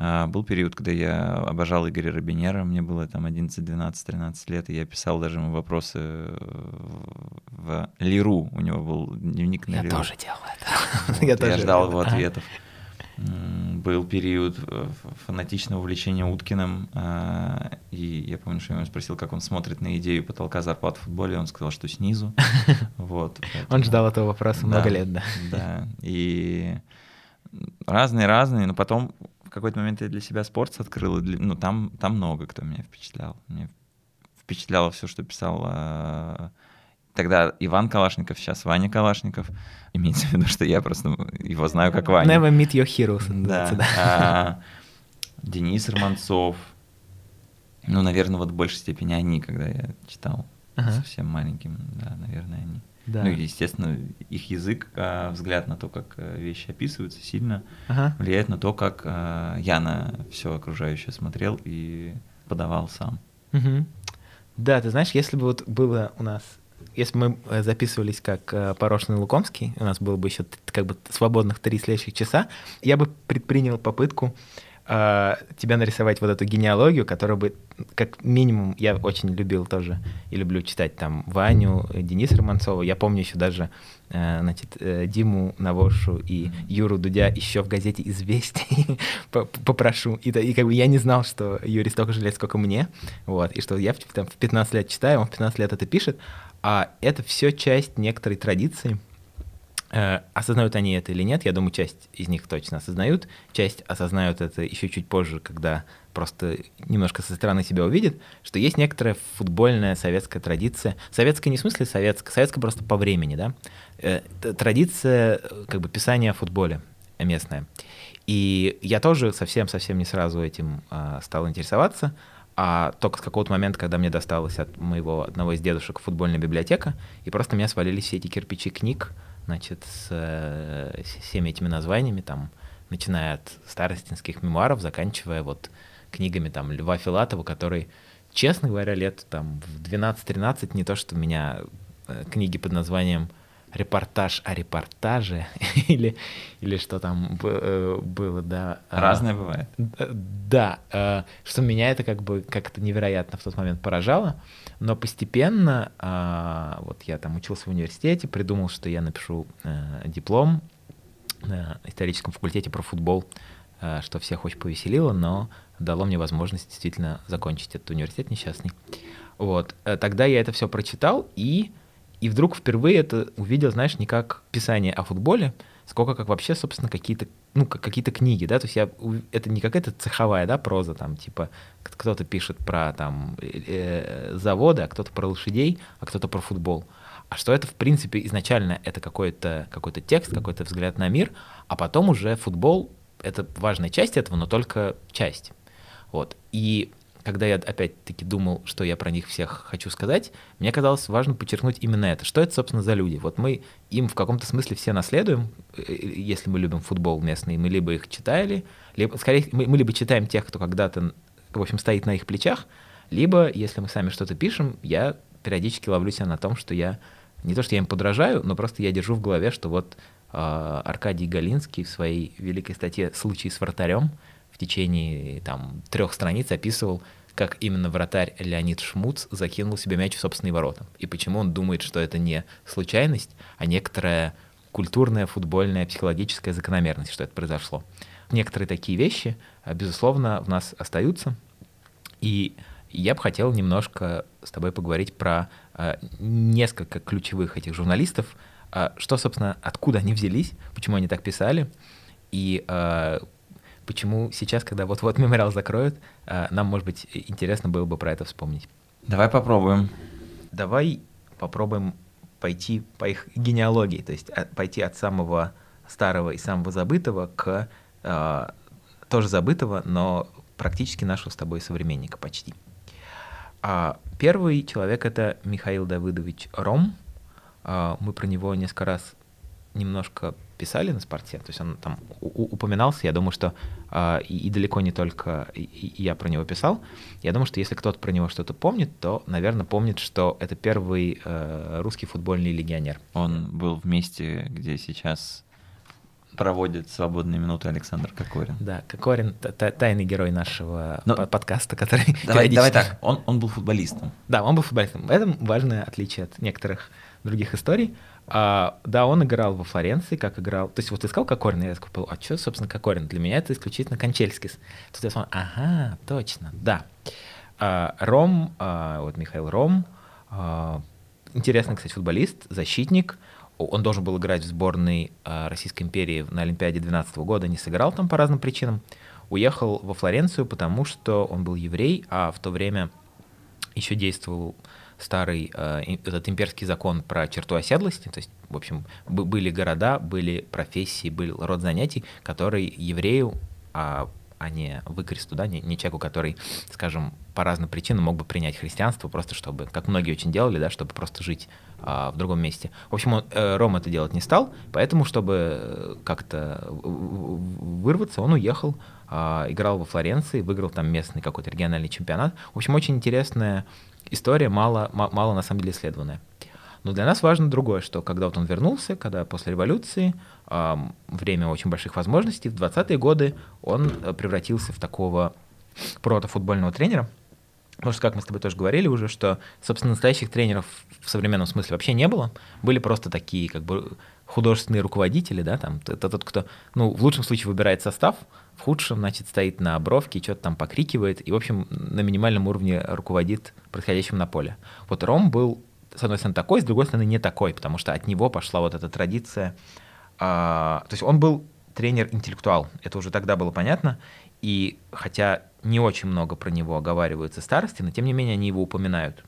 А, Был период, когда я обожал Игоря Робинера, мне было там 11, 12, 13 лет, и я писал даже ему вопросы в- Лиру, у него был дневник на Я Лиру. тоже делал это. Я я, ждал его ответов. Был период э, фанатичного увлечения Уткиным, а, и я помню, что я его спросил, как он смотрит на идею потолка зарплат в футболе, он сказал, что снизу. [laughs] Вот, Он ждал этого вопроса много лет, да. Да, и разные-разные, но потом в какой-то момент я для себя спорт открыл, ну там, там много кто меня впечатлял. Мне впечатляло все, что писал э, тогда Иван Калашников, сейчас Ваня Калашников. Имеется в виду, что я просто его знаю как Ваня. Never meet your heroes. Да. А, Денис Романцов. Ну, наверное, вот в большей степени они, когда я читал Ага. совсем маленьким, да, наверное, они. Да. Ну, естественно, их язык, а, взгляд на то, как э, вещи описываются, сильно Ага. влияет на то, как а, я на все окружающее смотрел и подавал сам. Мгм. Да, ты знаешь, если бы вот было у нас, если бы мы э, записывались как э, Порошин Лукомский, у нас было бы еще как бы свободных три следующих часа, я бы предпринял попытку э, тебя нарисовать вот эту генеалогию, которая бы, как минимум, я очень любил тоже и люблю читать там Ваню, Дениса Романцова. Я помню еще даже э, значит, э, Диму Навошу и Юру Дудя еще в газете «Известия» [laughs] по- попрошу. И, и как бы я не знал, что Юрий столько же лет, сколько мне, вот, и что я в, там, в 15 лет читаю, он в 15 лет это пишет, а это все часть некоторой традиции, Э, Осознают они это или нет, я думаю, часть из них точно осознают, часть осознают это еще чуть позже, когда просто немножко со стороны себя увидят, что есть некоторая футбольная советская традиция. Советская не в смысле советская, советская просто по времени, да? Э, Традиция э, как бы писания о футболе местная. И я тоже совсем-совсем не сразу этим а, стал интересоваться, а только с какого-то момента, когда мне досталось от моего одного из дедушек футбольная библиотека, и просто у меня свалились все эти кирпичи книг, значит, с, э, с всеми этими названиями, там, начиная от старостинских мемуаров, заканчивая вот книгами там Льва Филатова, который, честно говоря, лет там в 12-13 не то, что у меня э, книги под названием репортаж о репортаже [laughs] или, или что там э, было, да. а, Разное бывает. Да, э, что меня это как бы как-то невероятно в тот момент поражало, но постепенно, а, вот я там учился в университете, придумал, что я напишу э, диплом на историческом факультете про футбол, что всех очень повеселило, но дало мне возможность действительно закончить этот университет несчастный. Вот, тогда я это все прочитал и и вдруг впервые это увидел, знаешь, не как писание о футболе, сколько как вообще, собственно, какие-то, ну, как какие-то книги, да, то есть я, это не какая-то цеховая, да, проза, там, типа, кто-то пишет про, там, э, э, заводы, а кто-то про лошадей, а кто-то про футбол. А что это, в принципе, изначально это какой-то какой текст, какой-то взгляд на мир, а потом уже футбол — это важная часть этого, но только часть. Вот. И когда я опять-таки думал, что я про них всех хочу сказать, мне казалось важно подчеркнуть именно это. Что это, собственно, за люди? Вот мы им в каком-то смысле все наследуем, э, если мы любим футбол местный, мы либо их читали, либо, скорее, мы, мы либо читаем тех, кто когда-то, в общем, стоит на их плечах, либо, если мы сами что-то пишем, я периодически ловлю себя на том, что я не то, что я им подражаю, но просто я держу в голове, что вот э, Аркадий Галинский в своей великой статье «Случай с вратарем» в течение там трех страниц описывал, как именно вратарь Леонид Шмуц закинул себе мяч в собственные ворота. И почему он думает, что это не случайность, а некоторая культурная, футбольная, психологическая закономерность, что это произошло. Некоторые такие вещи, э, безусловно, в нас остаются. И я бы хотел немножко с тобой поговорить про э, несколько ключевых этих журналистов, э, что, собственно, откуда они взялись, почему они так писали, и почему сейчас, когда вот-вот мемориал закроют, э, нам, может быть, интересно было бы про это вспомнить. Давай попробуем. Давай попробуем пойти по их генеалогии, то есть от, пойти от самого старого и самого забытого к э, тоже забытого, но практически нашего с тобой современника почти. А первый человек это Михаил Давыдович Ром. А, мы про него несколько раз немножко писали на спорте, то есть он там упоминался, я думаю, что э, и, и далеко не только и, и я про него писал. Я думаю, что если кто-то про него что-то помнит, то, наверное, помнит, что это первый э, русский футбольный легионер. Он был в месте, где сейчас проводит свободные минуты Александр Кокорин. Да, Кокорин — тайный герой нашего Но... подкаста, который давай, давай так, он, он был футболистом. Да, он был футболистом. В этом важное отличие от некоторых других историй. А, да, он играл во Флоренции, как играл. То есть вот искал Кокорин, я сказал, а что, собственно, Кокорин? Для меня это исключительно Кончельскис. Тут я смотрю, ага, точно, да. А, Ром, а, вот Михаил Ром, а, интересный, кстати, футболист, защитник. Он должен был играть в сборной а, Российской империи на Олимпиаде 2012 года, не сыграл там по разным причинам. Уехал во Флоренцию, потому что он был еврей, а в то время еще действовал старый э, этот имперский закон про черту оседлости, то есть, в общем, были города, были профессии, был род занятий, который еврею, а, а не выкресту, да, не, не человеку, который, скажем, по разным причинам мог бы принять христианство, просто чтобы, как многие очень делали, да, чтобы просто жить а, в другом месте. В общем, он, э, Ром это делать не стал, поэтому, чтобы как-то вырваться, он уехал, а, играл во Флоренции, выиграл там местный какой-то региональный чемпионат. В общем, очень интересная история мало, мало на самом деле исследованная. Но для нас важно другое, что когда вот он вернулся, когда после революции, э, время очень больших возможностей, в 20-е годы он э, превратился в такого протофутбольного тренера. Потому что, как мы с тобой тоже говорили уже, что, собственно, настоящих тренеров в современном смысле вообще не было. Были просто такие, как бы, художественные руководители, да, там, это тот, кто, ну, в лучшем случае выбирает состав, в худшем, значит, стоит на бровке, что-то там покрикивает и, в общем, на минимальном уровне руководит происходящим на поле. Вот Ром был, с одной стороны, такой, с другой стороны, не такой, потому что от него пошла вот эта традиция. А, то есть он был тренер-интеллектуал, это уже тогда было понятно, и хотя не очень много про него оговариваются старости, но тем не менее они его упоминают.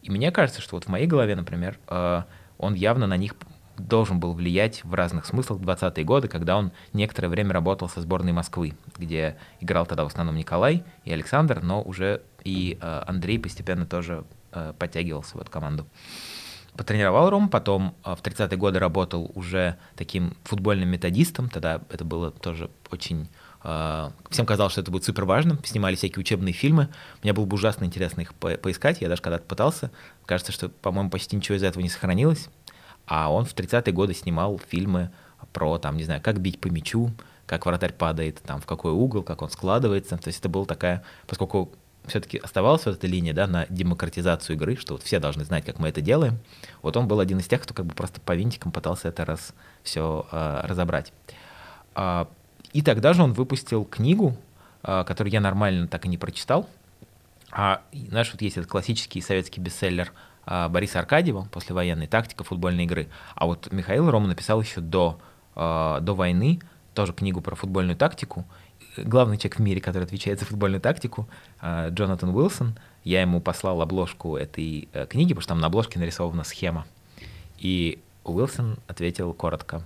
И мне кажется, что вот в моей голове, например, а, он явно на них должен был влиять в разных смыслах в 20-е годы, когда он некоторое время работал со сборной Москвы, где играл тогда в основном Николай и Александр, но уже и э, Андрей постепенно тоже э, подтягивался в эту команду. Потренировал Ром, потом э, в 30-е годы работал уже таким футбольным методистом, тогда это было тоже очень Uh, всем казалось, что это будет супер важно. Снимали всякие учебные фильмы. Мне было бы ужасно интересно их по поискать. Я даже когда-то пытался. Кажется, что, по-моему, почти ничего из этого не сохранилось. А он в 30-е годы снимал фильмы про, там, не знаю, как бить по мячу, как вратарь падает, там, в какой угол, как он складывается. То есть это была такая, поскольку все-таки оставалась вот эта линия, да, на демократизацию игры, что вот все должны знать, как мы это делаем. Вот он был один из тех, кто как бы просто по винтикам пытался это раз все э, разобрать. А, и тогда же он выпустил книгу, э, которую я нормально так и не прочитал. А, знаешь, вот есть этот классический советский бестселлер а, Бориса Аркадьева, послевоенной тактика футбольной игры. А вот Михаил Рома написал еще до, а, до войны тоже книгу про футбольную тактику. Главный человек в мире, который отвечает за футбольную тактику, а, Джонатан Уилсон. Я ему послал обложку этой э, книги, потому что там на обложке нарисована схема. И Уилсон ответил коротко.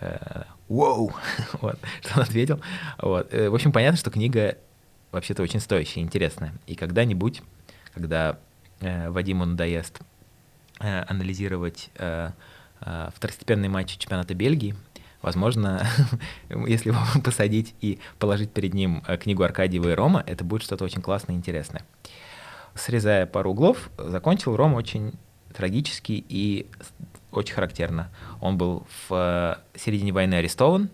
Э, Воу! [laughs] вот, что он ответил. Вот. Э, в общем, понятно, что книга вообще-то очень стоящая, интересная. И когда-нибудь, когда Вадиму надоест э, анализировать э, э, второстепенные матчи чемпионата Бельгии. Возможно, [laughs] если его [laughs] посадить и положить перед ним э, книгу Аркадьева и Рома, это будет что-то очень классное и интересное. Срезая пару углов, закончил Рома очень трагически и очень характерно. Он был в э, середине войны арестован.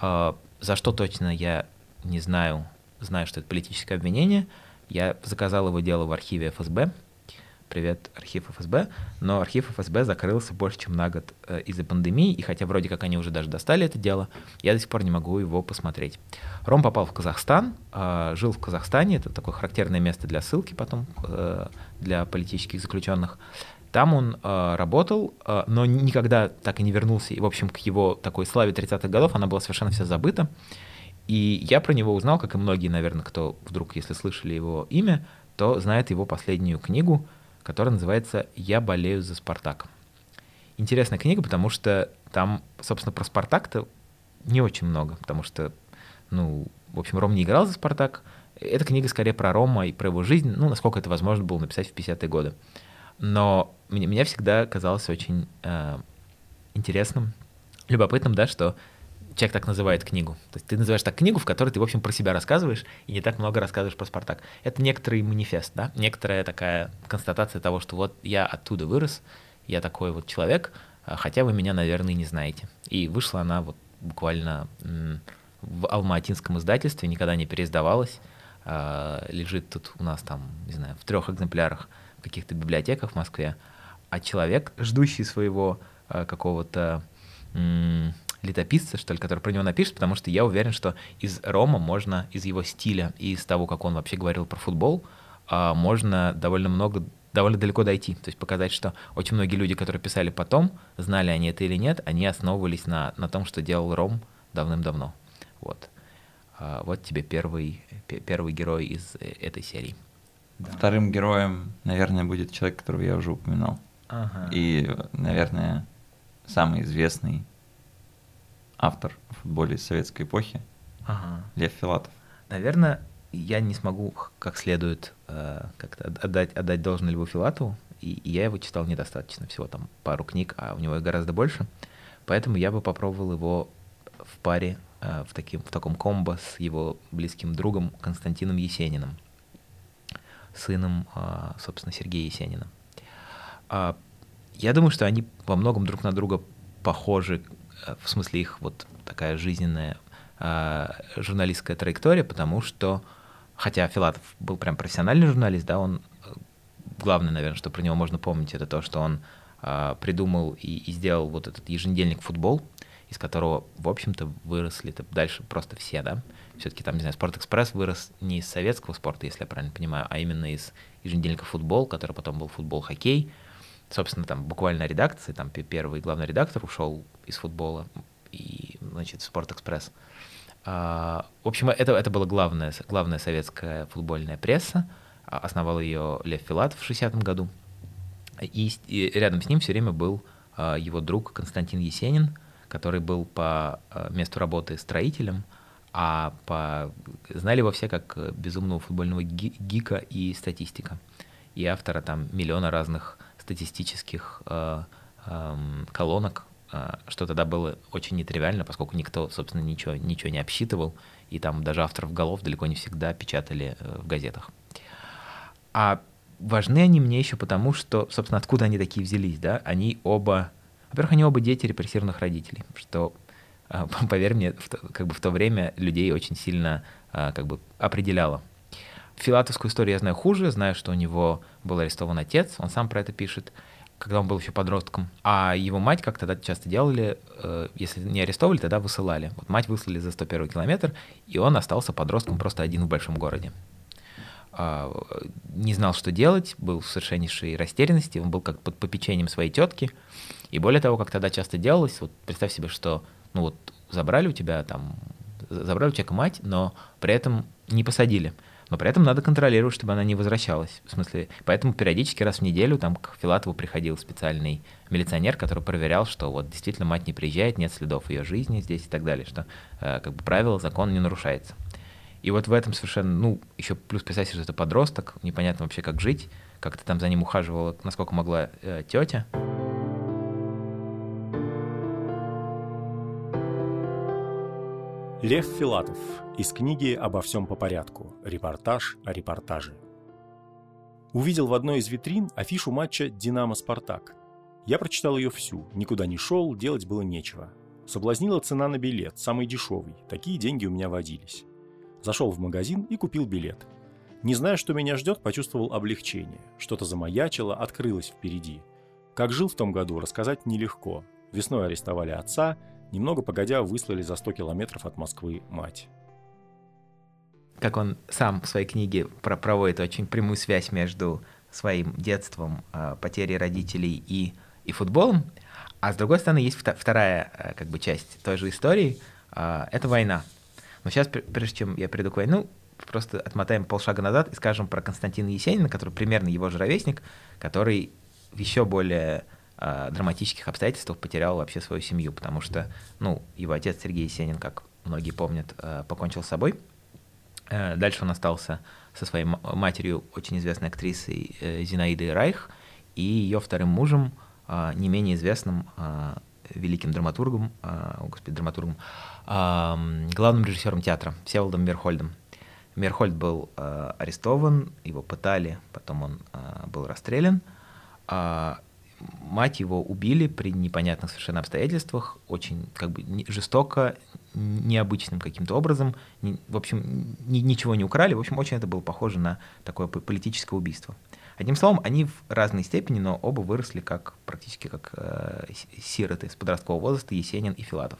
Э, за что точно я не знаю. Знаю, что это политическое обвинение. Я заказал его дело в архиве ФСБ. Привет, архив ФСБ. Но архив ФСБ закрылся больше, чем на год э, из-за пандемии, и хотя вроде как они уже даже достали это дело, я до сих пор не могу его посмотреть. Ром попал в Казахстан, э, жил в Казахстане, это такое характерное место для ссылки потом, э, для политических заключенных. Там он э, работал, э, но никогда так и не вернулся. И, в общем, к его такой славе 30-х годов она была совершенно вся забыта. И я про него узнал, как и многие, наверное, кто вдруг, если слышали его имя, то знает его последнюю книгу которая называется «Я болею за Спартак». Интересная книга, потому что там, собственно, про Спартак-то не очень много, потому что, ну, в общем, Ром не играл за Спартак. Эта книга скорее про Рома и про его жизнь, ну, насколько это возможно было написать в 50-е годы. Но мне, меня всегда казалось очень э, интересным, любопытным, да, что человек так называет книгу. То есть ты называешь так книгу, в которой ты, в общем, про себя рассказываешь, и не так много рассказываешь про Спартак. Это некоторый манифест, да, некоторая такая констатация того, что вот я оттуда вырос, я такой вот человек, а, хотя вы меня, наверное, не знаете. И вышла она вот буквально в алматинском издательстве, никогда не переиздавалась, а, лежит тут у нас там, не знаю, в трех экземплярах в каких-то библиотеках в Москве, а человек, ждущий своего а, какого-то летописца, что ли, который про него напишет, потому что я уверен, что из Рома можно, из его стиля и из того, как он вообще говорил про футбол, а, можно довольно много, довольно далеко дойти. То есть показать, что очень многие люди, которые писали потом, знали они это или нет, они основывались на, на том, что делал Ром давным-давно. Вот. А, вот тебе первый, первый герой из э, этой серии. Да. Вторым героем, наверное, будет человек, которого я уже упоминал. Ага. И, наверное, самый известный автор в футболе советской эпохи, ага. Лев Филатов. Наверное, я не смогу как следует э, как-то отдать, отдать должное Льву Филатову, и, и я его читал недостаточно, всего там пару книг, а у него их гораздо больше, поэтому я бы попробовал его в паре, э, в, таким, в таком комбо с его близким другом Константином Есениным, сыном, э, собственно, Сергея Есенина. Э, я думаю, что они во многом друг на друга похожи в смысле их вот такая жизненная э, журналистская траектория, потому что, хотя Филатов был прям профессиональный журналист, да, он э, главное, наверное, что про него можно помнить, это то, что он э, придумал и, и сделал вот этот еженедельник футбол, из которого, в общем-то, выросли -то дальше просто все, да. Все-таки там, не знаю, Спорт-экспресс вырос не из советского спорта, если я правильно понимаю, а именно из еженедельника футбол, который потом был футбол-хоккей, собственно, там буквально редакции, там первый главный редактор ушел из футбола и, значит, Спорт-экспресс. А, в общем, это, это была главная, главная советская футбольная пресса. А, основал ее Лев Филатов в 60-м году. И, и рядом с ним все время был а, его друг Константин Есенин, который был по месту работы строителем, а по... знали его все как безумного футбольного гика и статистика. И автора там миллиона разных статистических э, э, колонок, э, что тогда было очень нетривиально, поскольку никто, собственно, ничего, ничего не обсчитывал, и там даже авторов голов далеко не всегда печатали э, в газетах. А важны они мне еще потому, что, собственно, откуда они такие взялись, да? Они оба, во-первых, они оба дети репрессированных родителей, что, [laughs] поверь мне, в то, как бы в то время людей очень сильно как бы определяло Филатовскую историю я знаю хуже, знаю, что у него был арестован отец, он сам про это пишет, когда он был еще подростком. А его мать, как тогда часто делали, э, если не арестовывали, тогда высылали. Вот мать выслали за 101 километр, и он остался подростком просто один в большом городе. А, не знал, что делать, был в совершеннейшей растерянности, он был как под попечением своей тетки. И более того, как тогда часто делалось, вот представь себе, что ну вот забрали у тебя там, забрали у человека мать, но при этом не посадили но при этом надо контролировать, чтобы она не возвращалась. В смысле, поэтому периодически раз в неделю там к Филатову приходил специальный милиционер, который проверял, что вот действительно мать не приезжает, нет следов ее жизни здесь и так далее, что э, как бы правило, закон не нарушается. И вот в этом совершенно, ну, еще плюс представьте, что это подросток, непонятно вообще, как жить, как то там за ним ухаживала, насколько могла э, тетя. Лев Филатов из книги «Обо всем по порядку. Репортаж о репортаже». Увидел в одной из витрин афишу матча «Динамо-Спартак». Я прочитал ее всю, никуда не шел, делать было нечего. Соблазнила цена на билет, самый дешевый, такие деньги у меня водились. Зашел в магазин и купил билет. Не зная, что меня ждет, почувствовал облегчение. Что-то замаячило, открылось впереди. Как жил в том году, рассказать нелегко. Весной арестовали отца, немного погодя выслали за 100 километров от Москвы мать. Как он сам в своей книге про проводит очень прямую связь между своим детством, э, потерей родителей и, и футболом. А с другой стороны, есть вторая э, как бы, часть той же истории э, — это война. Но сейчас, прежде чем я перейду к войну, просто отмотаем полшага назад и скажем про Константина Есенина, который примерно его же ровесник, который в еще более э, драматических обстоятельствах потерял вообще свою семью, потому что, ну, его отец Сергей Есенин, как многие помнят, э, покончил с собой. Э, дальше он остался со своей матерью, очень известной актрисой Зинаидой Райх, и ее вторым мужем, не менее известным великим драматургом, э, господи, драматургом, главным режиссером театра Всеволодом Мерхольдом. Мерхольд был арестован, его пытали, потом он был расстрелян. А мать его убили при непонятных совершенно обстоятельствах, очень как бы жестоко, необычным каким-то образом. В общем, ни, ничего не украли. В общем, очень это было похоже на такое политическое убийство. Одним словом, они в разной степени, но оба выросли как практически как э, сироты с подросткового возраста, Есенин и Филатов.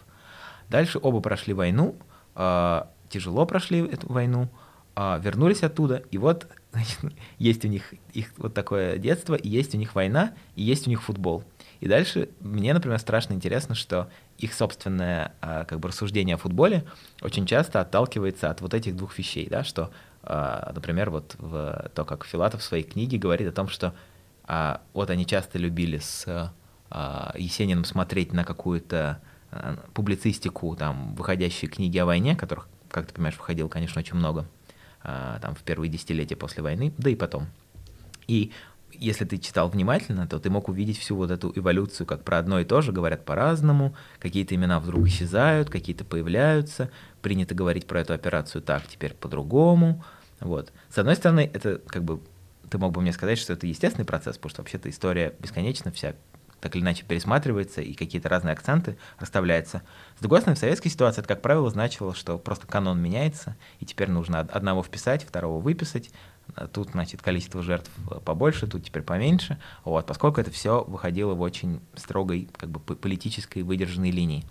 Дальше оба прошли войну, э, тяжело прошли эту войну, а, вернулись оттуда, и вот [laughs] есть у них их вот такое детство, и есть у них война, и есть у них футбол. И дальше мне, например, страшно интересно, что их собственное а, как бы рассуждение о футболе очень часто отталкивается от вот этих двух вещей, да, что, а, например, вот в, то, как Филатов в своей книге говорит о том, что а, вот они часто любили с Есениным смотреть на какую-то публицистику, там, выходящие книги о войне, которых, как ты понимаешь, выходило, конечно, очень много, там, в первые десятилетия после войны, да и потом. И если ты читал внимательно, то ты мог увидеть всю вот эту эволюцию, как про одно и то же, говорят по-разному, какие-то имена вдруг исчезают, какие-то появляются, принято говорить про эту операцию так, теперь по-другому. Вот. С одной стороны, это как бы ты мог бы мне сказать, что это естественный процесс, потому что вообще-то история бесконечна, вся так или иначе пересматривается, и какие-то разные акценты расставляются. С другой стороны, в советской ситуации это, как правило, значило, что просто канон меняется, и теперь нужно одного вписать, второго выписать, тут, значит, количество жертв побольше, тут теперь поменьше, вот, поскольку это все выходило в очень строгой, как бы, политической выдержанной линии.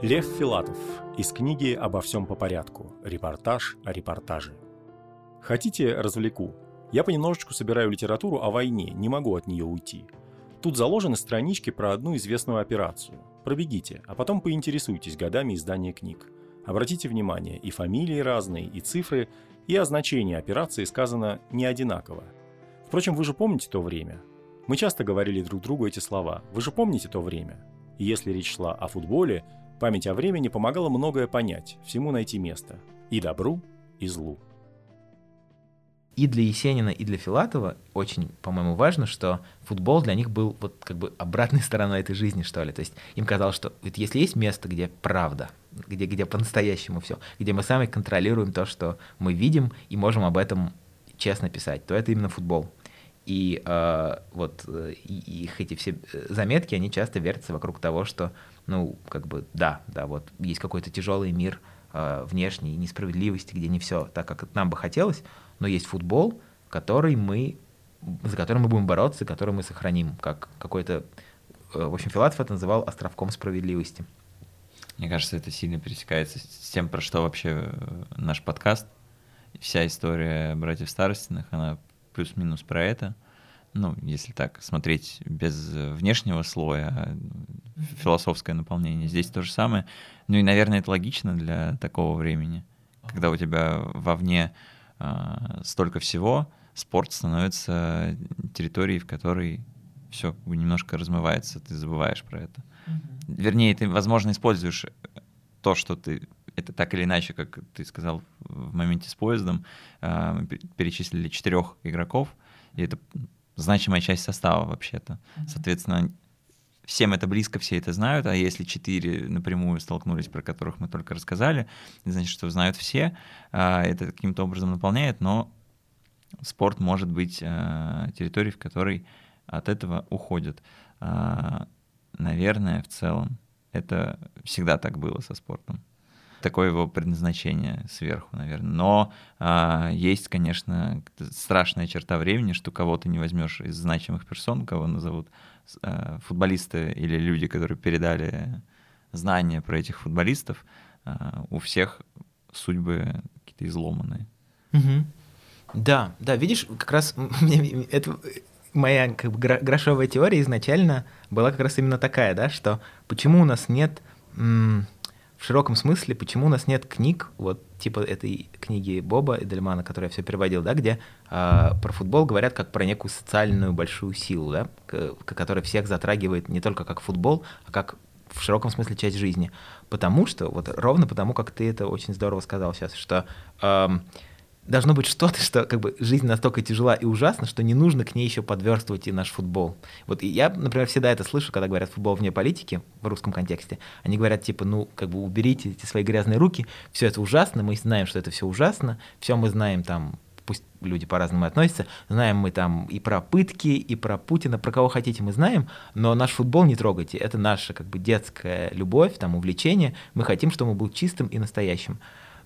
Лев Филатов из книги «Обо всем по порядку. Репортаж о репортаже». Хотите, развлеку? Я понемножечку собираю литературу о войне, не могу от нее уйти. Тут заложены странички про одну известную операцию. Пробегите, а потом поинтересуйтесь годами издания книг. Обратите внимание, и фамилии разные, и цифры, и о значении операции сказано не одинаково. Впрочем, вы же помните то время? Мы часто говорили друг другу эти слова. Вы же помните то время? И если речь шла о футболе, память о времени помогала многое понять, всему найти место. И добру, и злу и для Есенина, и для Филатова очень, по-моему, важно, что футбол для них был вот как бы обратной [laughs] стороной этой жизни, что ли. То есть им казалось, что вот если есть место, где правда, где, где по-настоящему все, где мы сами контролируем то, что мы видим, и можем об этом честно писать, то это именно футбол. И э, вот э, и, их эти все э, заметки, они часто вертятся вокруг того, что, ну, как бы, да, да, вот есть какой-то тяжелый мир э, внешней несправедливости, где не все так, как нам бы хотелось, но есть футбол, который мы, за который мы будем бороться, который мы сохраним, как какой-то... Э, в общем, Филатов это называл островком справедливости. Мне кажется, это сильно пересекается с тем, про что вообще э, наш подкаст. Вся история братьев Старостиных, она плюс-минус про это. Ну, если так смотреть без внешнего слоя, а философское наполнение. Здесь то же самое. Ну и, наверное, это логично для такого времени, когда у тебя вовне столько всего, спорт становится территорией, в которой все немножко размывается, ты забываешь про это. Mm-hmm. Вернее, ты, возможно, используешь то, что ты это так или иначе, как ты сказал в моменте с поездом, а, мы перечислили четырех игроков, и это значимая часть состава вообще-то. Mm-hmm. Соответственно, всем это близко, все это знают, а если четыре напрямую столкнулись, про которых мы только рассказали, значит, что знают все, а, это каким-то образом наполняет, но спорт может быть а, территорией, в которой от этого уходят. А, наверное, в целом это всегда так было со спортом. Такое его предназначение сверху, наверное. Но а, есть, конечно, страшная черта времени, что кого то не возьмешь из значимых персон, кого назовут футболисты или люди, которые передали знания про этих футболистов, а, у всех судьбы какие-то изломанные. Угу. Да, да, видишь, как раз [laughs] это моя как бы, грошовая теория изначально была как раз именно такая, да, что почему у нас нет в широком смысле, почему у нас нет книг, вот типа этой книги Боба Эдельмана, которую я все переводил, да, где э, про футбол говорят как про некую социальную большую силу, да, к, которая всех затрагивает не только как футбол, а как в широком смысле часть жизни. Потому что, вот ровно потому, как ты это очень здорово сказал сейчас, что э, должно быть что-то, что как бы жизнь настолько тяжела и ужасна, что не нужно к ней еще подверстывать и наш футбол. Вот я, например, всегда это слышу, когда говорят футбол вне политики в русском контексте. Они говорят типа, ну, как бы уберите эти свои грязные руки, все это ужасно, мы знаем, что это все ужасно, все мы знаем там, пусть люди по-разному относятся, знаем мы там и про пытки, и про Путина, про кого хотите мы знаем, но наш футбол не трогайте, это наша как бы детская любовь, там увлечение, мы хотим, чтобы он был чистым и настоящим.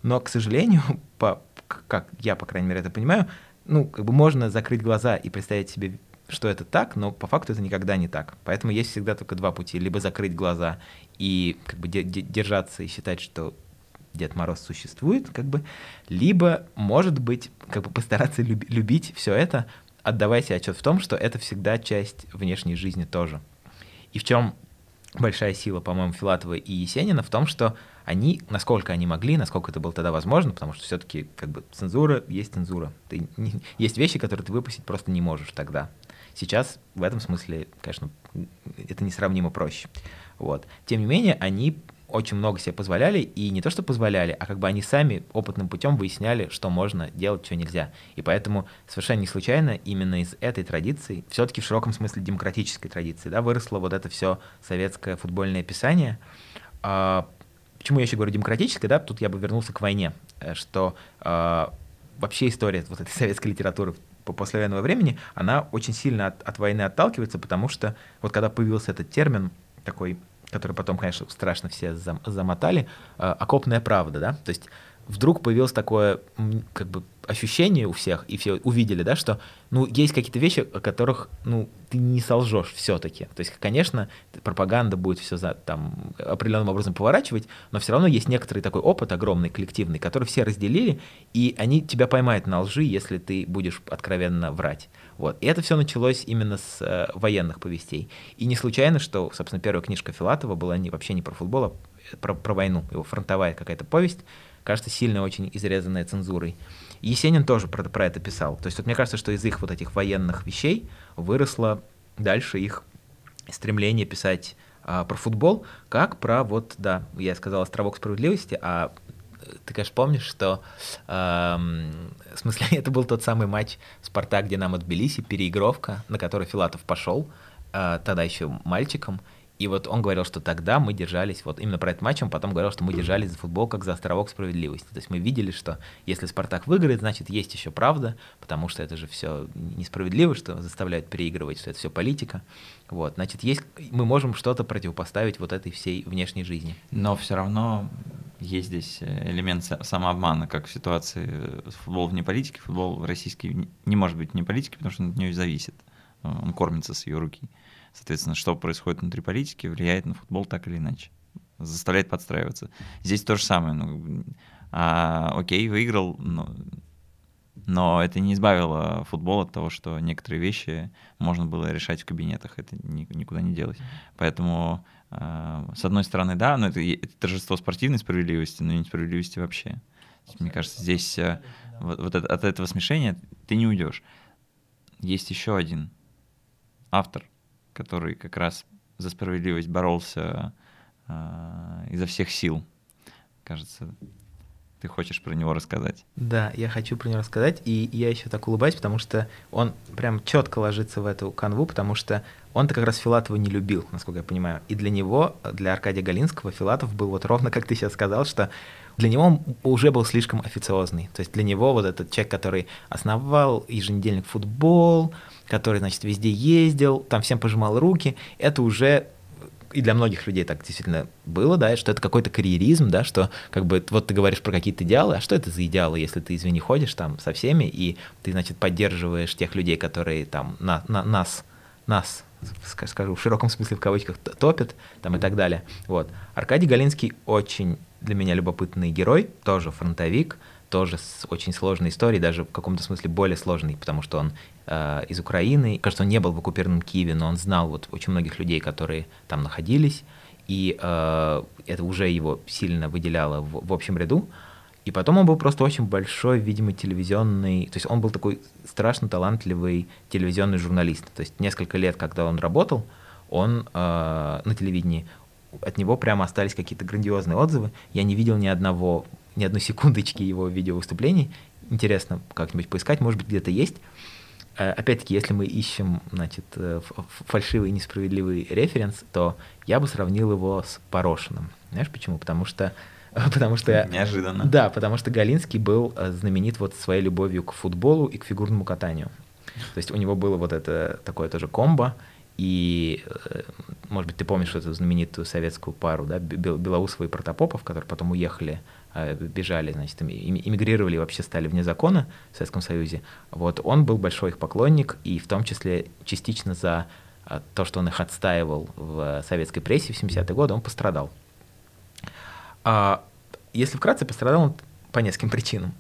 Но, к сожалению, [laughs] по, как я, по крайней мере, это понимаю, ну, как бы можно закрыть глаза и представить себе, что это так, но по факту это никогда не так. Поэтому есть всегда только два пути. Либо закрыть глаза и как бы держаться и считать, что Дед Мороз существует, как бы, либо, может быть, как бы постараться люб любить все это, отдавая себе отчет в том, что это всегда часть внешней жизни тоже. И в чем большая сила, по-моему, Филатова и Есенина в том, что они, насколько они могли, насколько это было тогда возможно, потому что все-таки как бы цензура есть цензура. Ты, не, [laughs] есть вещи, которые ты выпустить просто не можешь тогда. Сейчас в этом смысле, конечно, это несравнимо проще. Вот. Тем не менее, они очень много себе позволяли, и не то, что позволяли, а как бы они сами опытным путем выясняли, что можно делать, что нельзя. И поэтому совершенно не случайно именно из этой традиции, все-таки в широком смысле демократической традиции, да, выросло вот это все советское футбольное писание. Почему я еще говорю демократическое, да, тут я бы вернулся к войне, э, что а, вообще история вот этой [laughs] советской литературы по послевоенного времени, она очень сильно от, от войны отталкивается, потому что вот когда появился этот термин такой который потом, конечно, страшно все зам замотали, э, окопная правда, да, то есть вдруг появилось такое как бы ощущение у всех, и все увидели, да, что, ну, есть какие-то вещи, о которых, ну, ты не солжешь все-таки. То есть, конечно, пропаганда будет все за, там определенным образом поворачивать, но все равно есть некоторый такой опыт огромный, коллективный, который все разделили, и они тебя поймают на лжи, если ты будешь откровенно врать. Вот. И это все началось именно с э, военных повестей. И не случайно, что, собственно, первая книжка Филатова была не, вообще не про футбол, а про, про войну. Его фронтовая какая-то повесть, кажется, сильно очень изрезанная цензурой. Есенин тоже про, про это писал. То есть вот мне кажется, что из их вот этих военных вещей выросло дальше их стремление писать а, про футбол, как про вот, да, я сказал «Островок справедливости», а ты, конечно, помнишь, что э, в смысле [laughs] это был тот самый матч Спартак Динамо Тбилиси, переигровка, на которой Филатов пошел, э, тогда еще мальчиком, и вот он говорил, что тогда мы держались, вот именно про этот матч он потом говорил, что мы держались за футбол как за островок справедливости. То есть мы видели, что если Спартак выиграет, значит есть еще правда, потому что это же все несправедливо, что заставляют переигрывать, что это все политика. Вот, значит, есть, мы можем что-то противопоставить вот этой всей внешней жизни. Но все равно есть здесь элемент самообмана, как в ситуации футбол вне политики. Футбол российский не может быть вне политики, потому что он от нее зависит. Он кормится с ее руки. Соответственно, что происходит внутри политики, влияет на футбол так или иначе. Заставляет подстраиваться. Здесь то же самое. Ну, а, окей, выиграл, но, но это не избавило футбол от того, что некоторые вещи можно было решать в кабинетах. Это ни, никуда не делось. Поэтому, а, с одной стороны, да, но это, это торжество спортивной справедливости, но не справедливости вообще. Мне кажется, здесь а, вот, вот от этого смешения ты не уйдешь. Есть еще один автор — который как раз за справедливость боролся э, изо всех сил. Кажется, ты хочешь про него рассказать. Да, я хочу про него рассказать, и я еще так улыбаюсь, потому что он прям четко ложится в эту канву, потому что он-то как раз Филатова не любил, насколько я понимаю. И для него, для Аркадия Галинского, Филатов был вот ровно, как ты сейчас сказал, что для него он уже был слишком официозный. То есть для него вот этот человек, который основал еженедельник футбол, который, значит, везде ездил, там всем пожимал руки, это уже и для многих людей так действительно было, да, что это какой-то карьеризм, да, что как бы вот ты говоришь про какие-то идеалы, а что это за идеалы, если ты, извини, ходишь там со всеми, и ты, значит, поддерживаешь тех людей, которые там на, на, нас, нас, скажу, в широком смысле в кавычках, топят, там и так далее. Вот. Аркадий Галинский очень для меня любопытный герой, тоже фронтовик, тоже с очень сложной историей, даже в каком-то смысле более сложной, потому что он э, из Украины. Кажется, он не был в оккупированном Киеве, но он знал вот очень многих людей, которые там находились, и э, это уже его сильно выделяло в, в общем ряду. И потом он был просто очень большой, видимо, телевизионный, то есть он был такой страшно талантливый телевизионный журналист. То есть несколько лет, когда он работал, он э, на телевидении, от него прямо остались какие-то грандиозные отзывы. Я не видел ни одного ни одной секундочки его видеовыступлений. Интересно как-нибудь поискать, может быть, где-то есть. Э, опять-таки, если мы ищем, значит, э, фальшивый и несправедливый референс, то я бы сравнил его с Порошиным. Знаешь почему? Потому что [laughs] Потому что... Неожиданно. Да, потому что Галинский был э, знаменит вот своей любовью к футболу и к фигурному катанию. То есть у него было вот это такое тоже комбо, и, может быть, ты помнишь эту знаменитую советскую пару, да, Белоусова и Протопопов, которые потом уехали бежали, значит, эмигрировали и вообще стали вне закона в Советском Союзе, вот, он был большой их поклонник, и в том числе частично за э, то, что он их отстаивал в советской прессе в 70-е годы, он пострадал. А, если вкратце, пострадал он по нескольким причинам.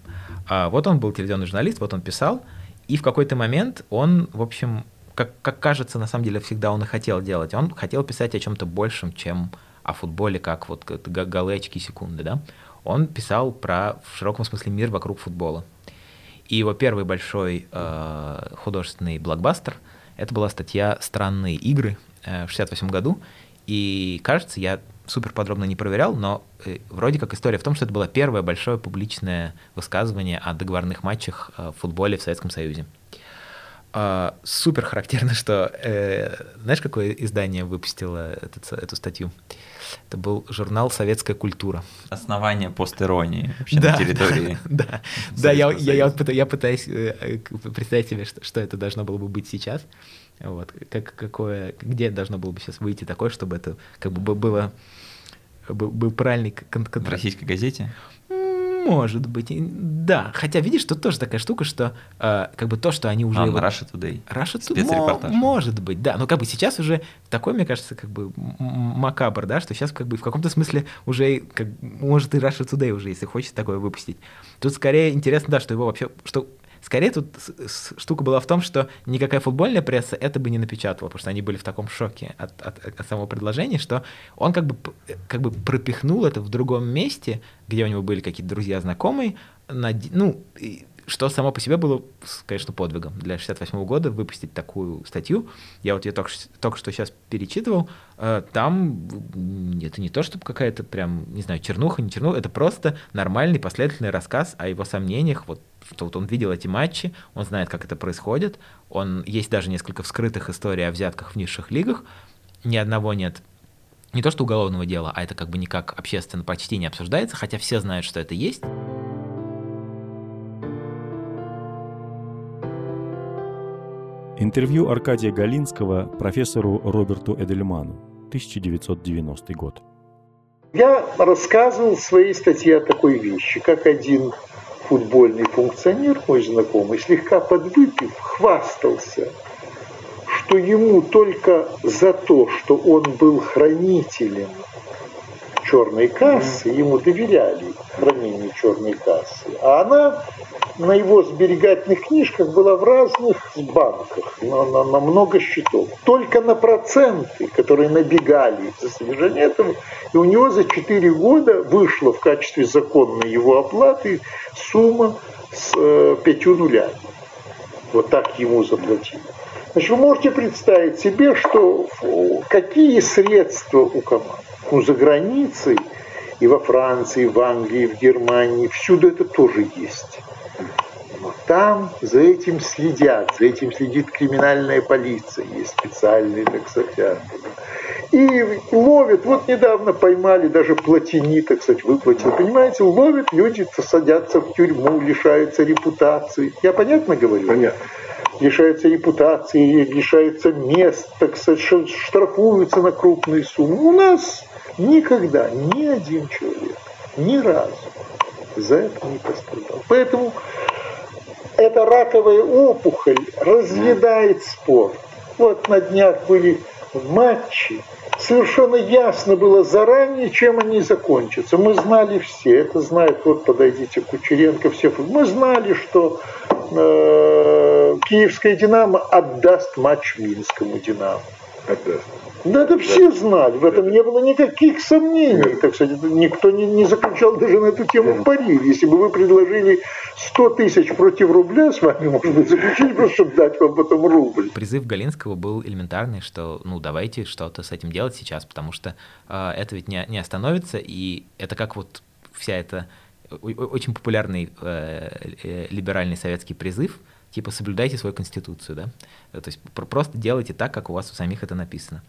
А, вот он был телевизионный журналист, вот он писал, и в какой-то момент он, в общем, как, как кажется, на самом деле всегда он и хотел делать. Он хотел писать о чем-то большем, чем о футболе, как вот голы, очки, секунды, да он писал про, в широком смысле, мир вокруг футбола. И его первый большой э, художественный блокбастер — это была статья «Странные игры» э, в 68 году. И, кажется, я супер подробно не проверял, но э, вроде как история в том, что это было первое большое публичное высказывание о договорных матчах э, в футболе в Советском Союзе. Э, супер характерно, что... Э, знаешь, какое издание выпустило этот, эту статью? Это был журнал «Советская культура». Основание постеронии вообще да, на территории. [laughs] Да, да, да я, я, я, я пытаюсь э, э, представить себе, что, что это должно было бы быть сейчас. Вот, как, какое, где должно было бы сейчас выйти такое, чтобы это как бы было был правильный контракт. В российской газете? Может быть, да. Хотя, видишь, тут тоже такая штука, что э, как бы то, что они уже... А, вот... Russia Today. Russia Today. Может быть, да. Но как бы сейчас уже такой, мне кажется, как бы макабр, да, что сейчас как бы в каком-то смысле уже, как, может и Russia Today уже, если хочет такое выпустить. Тут скорее интересно, да, что его вообще, что Скорее тут штука была в том, что никакая футбольная пресса это бы не напечатала, потому что они были в таком шоке от, от, от самого предложения, что он как бы, как бы пропихнул это в другом месте, где у него были какие-то друзья, знакомые, на, ну, что само по себе было, конечно, подвигом для 68 года выпустить такую статью. Я вот ее только, только что сейчас перечитывал. Э, там это не то, чтобы какая-то прям, не знаю, чернуха, не чернуха, это просто нормальный последовательный рассказ о его сомнениях, вот что вот он видел эти матчи, он знает, как это происходит, он есть даже несколько вскрытых историй о взятках в низших лигах, ни одного нет не то что уголовного дела, а это как бы никак общественно почти не обсуждается, хотя все знают, что это есть. Интервью Аркадия Галинского профессору Роберту Эдельману, 1990 год. Я рассказывал в своей статье о такой вещи, как один футбольный функционер, мой знакомый, слегка подвыпив, хвастался, что ему только за то, что он был хранителем черной кассы, ему доверяли хранению черной кассы. А она на его сберегательных книжках была в разных банках, на, на, на много счетов. Только на проценты, которые набегали за содержание этого, и у него за 4 года вышла в качестве законной его оплаты сумма с э, пятью нулями. Вот так ему заплатили. Значит, вы можете представить себе, что какие средства у команд. Ну, за границей, и во Франции, и в Англии, и в Германии, всюду это тоже есть. Но там за этим следят, за этим следит криминальная полиция, есть специальные, так сказать, и ловят, вот недавно поймали, даже платини, так сказать, выплатил, понимаете, ловят, люди садятся в тюрьму, лишаются репутации. Я понятно говорю? Понятно. лишаются репутации, лишаются мест, так сказать, штрафуются на крупные суммы. У нас никогда ни один человек, ни разу за это не пострадал. Поэтому эта раковая опухоль разъедает спорт. Вот на днях были матчи, совершенно ясно было заранее, чем они закончатся. Мы знали все, это знает, вот подойдите, Кучеренко, все. Мы знали, что э, Киевская «Динамо» отдаст матч Минскому «Динамо». Отдаст. Да это все знали, в этом не было никаких сомнений. Так сказать, никто не, не заключал даже на эту тему пари. Если бы вы предложили 100 тысяч против рубля, с вами, может быть, заключили просто, чтобы дать вам потом рубль. Призыв Галинского был элементарный, что ну давайте что-то с этим делать сейчас, потому что э, это ведь не, не остановится, и это как вот вся эта очень популярный э, э, либеральный советский призыв, типа соблюдайте свою конституцию, да, э, то есть просто делайте так, как у вас у самих это написано.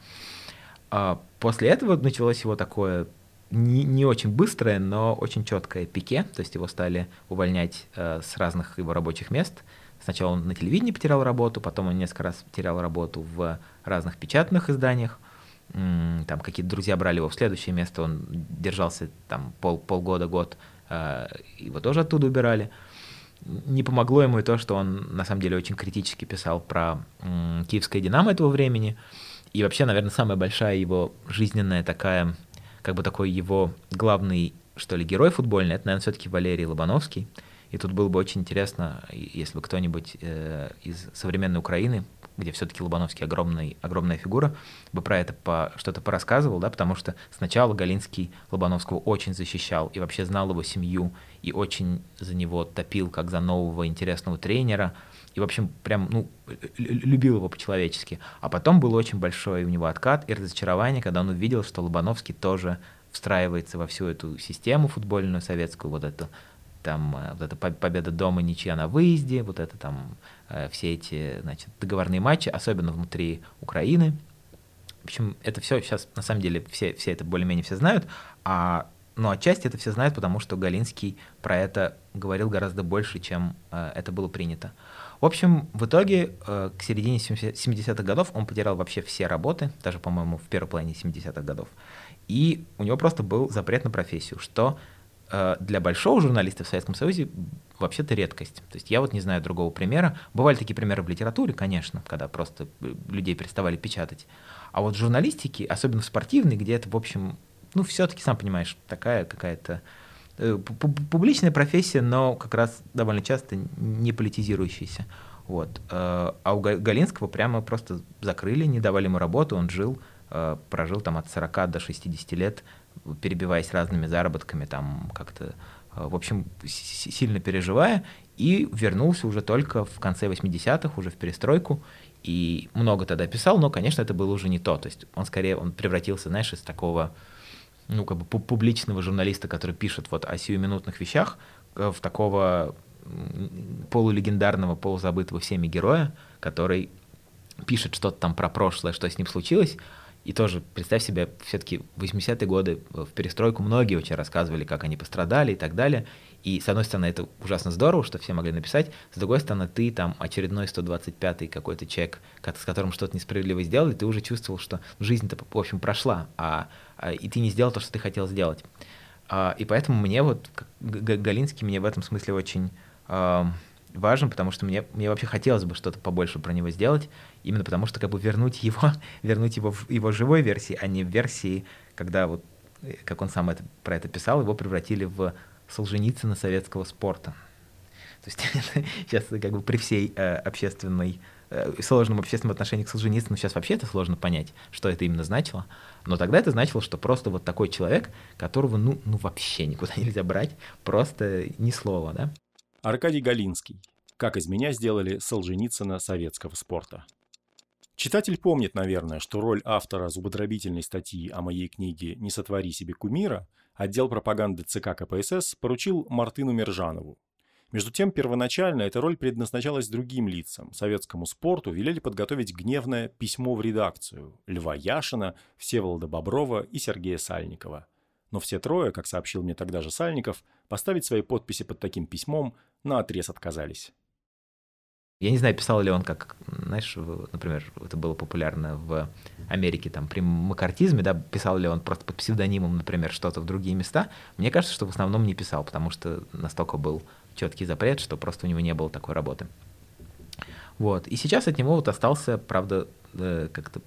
А после этого началось его такое не, не очень быстрое, но очень четкое пике, то есть его стали увольнять э, с разных его рабочих мест. Сначала он на телевидении потерял работу, потом он несколько раз потерял работу в разных печатных изданиях. Там какие-то друзья брали его в следующее место, он держался там пол, полгода, год, э, его тоже оттуда убирали. Не помогло ему и то, что он на самом деле очень критически писал про м, киевское «Динамо» этого времени. И вообще, наверное, самая большая его жизненная такая, как бы такой его главный, что ли, герой футбольный, это, наверное, все-таки Валерий Лобановский. И тут было бы очень интересно, если бы кто-нибудь э, из современной Украины, где все-таки Лобановский огромный, огромная фигура, бы про это по, что-то порассказывал, да, потому что сначала Галинский Лобановского очень защищал и вообще знал его семью, и очень за него топил, как за нового интересного тренера, и, в общем, прям, ну, любил его по-человечески. А потом был очень большой у него откат и разочарование, когда он увидел, что Лобановский тоже встраивается во всю эту систему футбольную советскую, вот эту там э, вот эта победа дома, ничья на выезде, вот это там все эти, значит, договорные матчи, особенно внутри Украины. В общем, это все сейчас, на самом деле, все, все это более-менее все знают, а, но отчасти это все знают, потому что Галинский про это говорил гораздо больше, чем э, это было принято. В общем, в итоге э, к середине 70-х годов он потерял вообще все работы, даже, по-моему, в первой половине 70-х годов. И у него просто был запрет на профессию, что Э, для большого журналиста в Советском Союзе вообще-то редкость. То есть я вот не знаю другого примера. Бывали такие примеры в литературе, конечно, когда просто э, людей переставали печатать. А вот в журналистике, особенно в спортивной, где это, в общем, ну, все-таки, сам понимаешь, такая какая-то э, публичная профессия, но как раз довольно часто не политизирующаяся. Вот. А у Галинского прямо просто закрыли, не давали ему работу, он жил, прожил там от 40 до 60 лет перебиваясь разными заработками, там как-то, э, в общем, сильно переживая, и вернулся уже только в конце 80-х, уже в перестройку, и много тогда писал, но, конечно, это было уже не то, то есть он скорее, он превратился, знаешь, из такого, ну, как бы публичного журналиста, который пишет вот о сиюминутных вещах, в такого полулегендарного, полузабытого всеми героя, который пишет что-то там про прошлое, что с ним случилось, и тоже, представь себе, все-таки 80-е годы в перестройку многие очень рассказывали, как они пострадали и так далее. И, с одной стороны, это ужасно здорово, что все могли написать. С другой стороны, ты там очередной 125-й какой-то человек, с которым что-то несправедливо сделали, ты уже чувствовал, что жизнь-то, в общем, прошла, а, а, и ты не сделал то, что ты хотел сделать. А, и поэтому мне вот, Галинский мне в этом смысле очень... А, важен, потому что мне, мне вообще хотелось бы что-то побольше про него сделать, именно потому что как бы вернуть его, [laughs] вернуть его в его живой версии, а не в версии, когда вот, э, как он сам это, про это писал, его превратили в Солженицына советского спорта. То есть [laughs] сейчас как бы при всей э, общественной э, сложном общественном отношении к Солженицыну сейчас вообще это сложно понять, что это именно значило. Но тогда это значило, что просто вот такой человек, которого ну, ну вообще никуда [laughs] нельзя брать, просто ни слова, да? Аркадий Галинский. Как из меня сделали Солженицына советского спорта. Читатель помнит, наверное, что роль автора зубодробительной статьи о моей книге «Не сотвори себе кумира» отдел пропаганды ЦК КПСС поручил Мартыну Мержанову. Между тем, первоначально эта роль предназначалась другим лицам. Советскому спорту велели подготовить гневное письмо в редакцию Льва Яшина, Всеволода Боброва и Сергея Сальникова – но все трое, как сообщил мне тогда же Сальников, поставить свои подписи под таким письмом на отрез отказались. Я не знаю, писал ли он как, знаешь, например, это было популярно в Америке, там, при макартизме, да, писал ли он просто под псевдонимом, например, что-то в другие места. Мне кажется, что в основном не писал, потому что настолько был четкий запрет, что просто у него не было такой работы. Вот. И сейчас от него вот остался, правда, э, как-то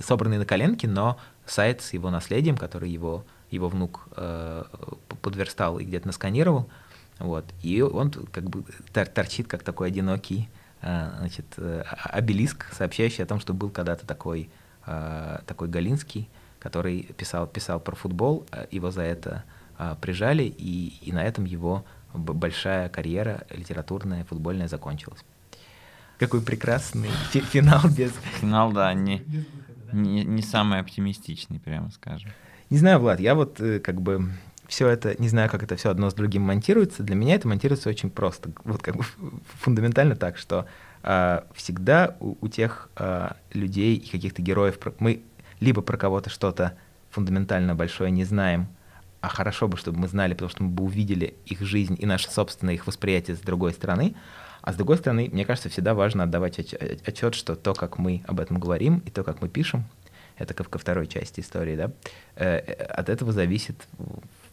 собранный на коленке, но сайт с его наследием, который его, его внук э, подверстал и где-то насканировал, вот. И он как бы торчит как такой одинокий э, значит, э, обелиск, сообщающий о том, что был когда-то такой, э, такой Галинский, который писал, писал про футбол, его за это прижали, и, и на этом его большая карьера литературная, футбольная закончилась. Какой прекрасный финал без... Финал, да, не, не, не самый оптимистичный, прямо скажем. Не знаю, Влад, я вот как бы все это, не знаю, как это все одно с другим монтируется, для меня это монтируется очень просто. Вот как бы [laughs] фундаментально так, что э, всегда у, у тех э, людей и каких-то героев мы либо про кого-то что-то фундаментально большое не знаем, а хорошо бы, чтобы мы знали, потому что мы бы увидели их жизнь и наше собственное их восприятие с другой стороны. А с другой стороны, мне кажется, всегда важно отдавать отчет, что то, как мы об этом говорим, и то, как мы пишем, это ко, ко второй части истории, да, э, э от этого зависит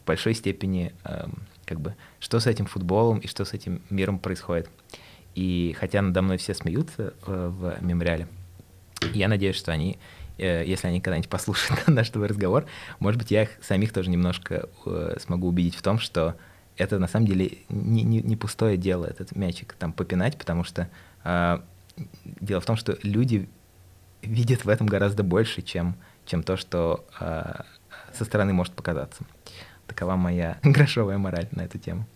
большой степени э, как бы, что с этим футболом и что с этим миром происходит. И хотя надо мной все смеются э, в мемориале, я надеюсь, что они, э, если они когда-нибудь послушают [laughs] наш твой разговор, может быть, я их самих тоже немножко э, смогу убедить в том, что это на самом деле не, не, не пустое дело, этот мячик там попинать, потому что э, дело в том, что люди видят в этом гораздо больше, чем, чем то, что э, со стороны может показаться. Такова моя [laughs] грошовая мораль на эту тему.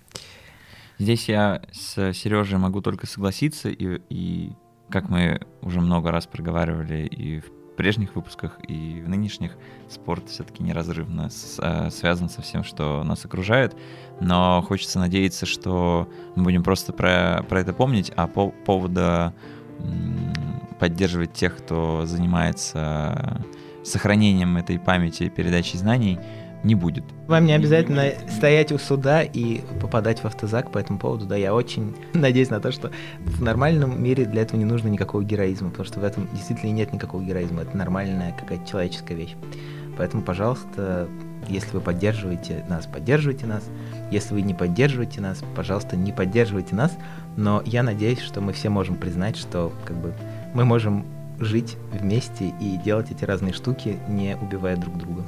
Здесь я с Сережей могу только согласиться, и, и как мы уже много раз проговаривали и в прежних выпусках, и в нынешних, спорт все-таки неразрывно с, а, связан со всем, что нас окружает. Но хочется надеяться, что мы будем просто про, про это помнить, а по поводу поддерживать тех, кто занимается сохранением этой памяти и передачей знаний — не будет. Вам не обязательно стоять у суда и попадать в автозак по этому поводу. Да, я очень [laughs] надеюсь на то, что в нормальном мире для этого не нужно никакого героизма, потому что в этом действительно нет никакого героизма. Это нормальная какая-то человеческая вещь. Поэтому, пожалуйста, если вы поддерживаете нас, поддерживайте нас. Если вы не поддерживаете нас, пожалуйста, не поддерживайте нас. Но я надеюсь, что мы все можем признать, что как бы мы можем жить вместе и делать эти разные штуки, не убивая друг друга.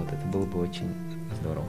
Вот это было бы очень здорово.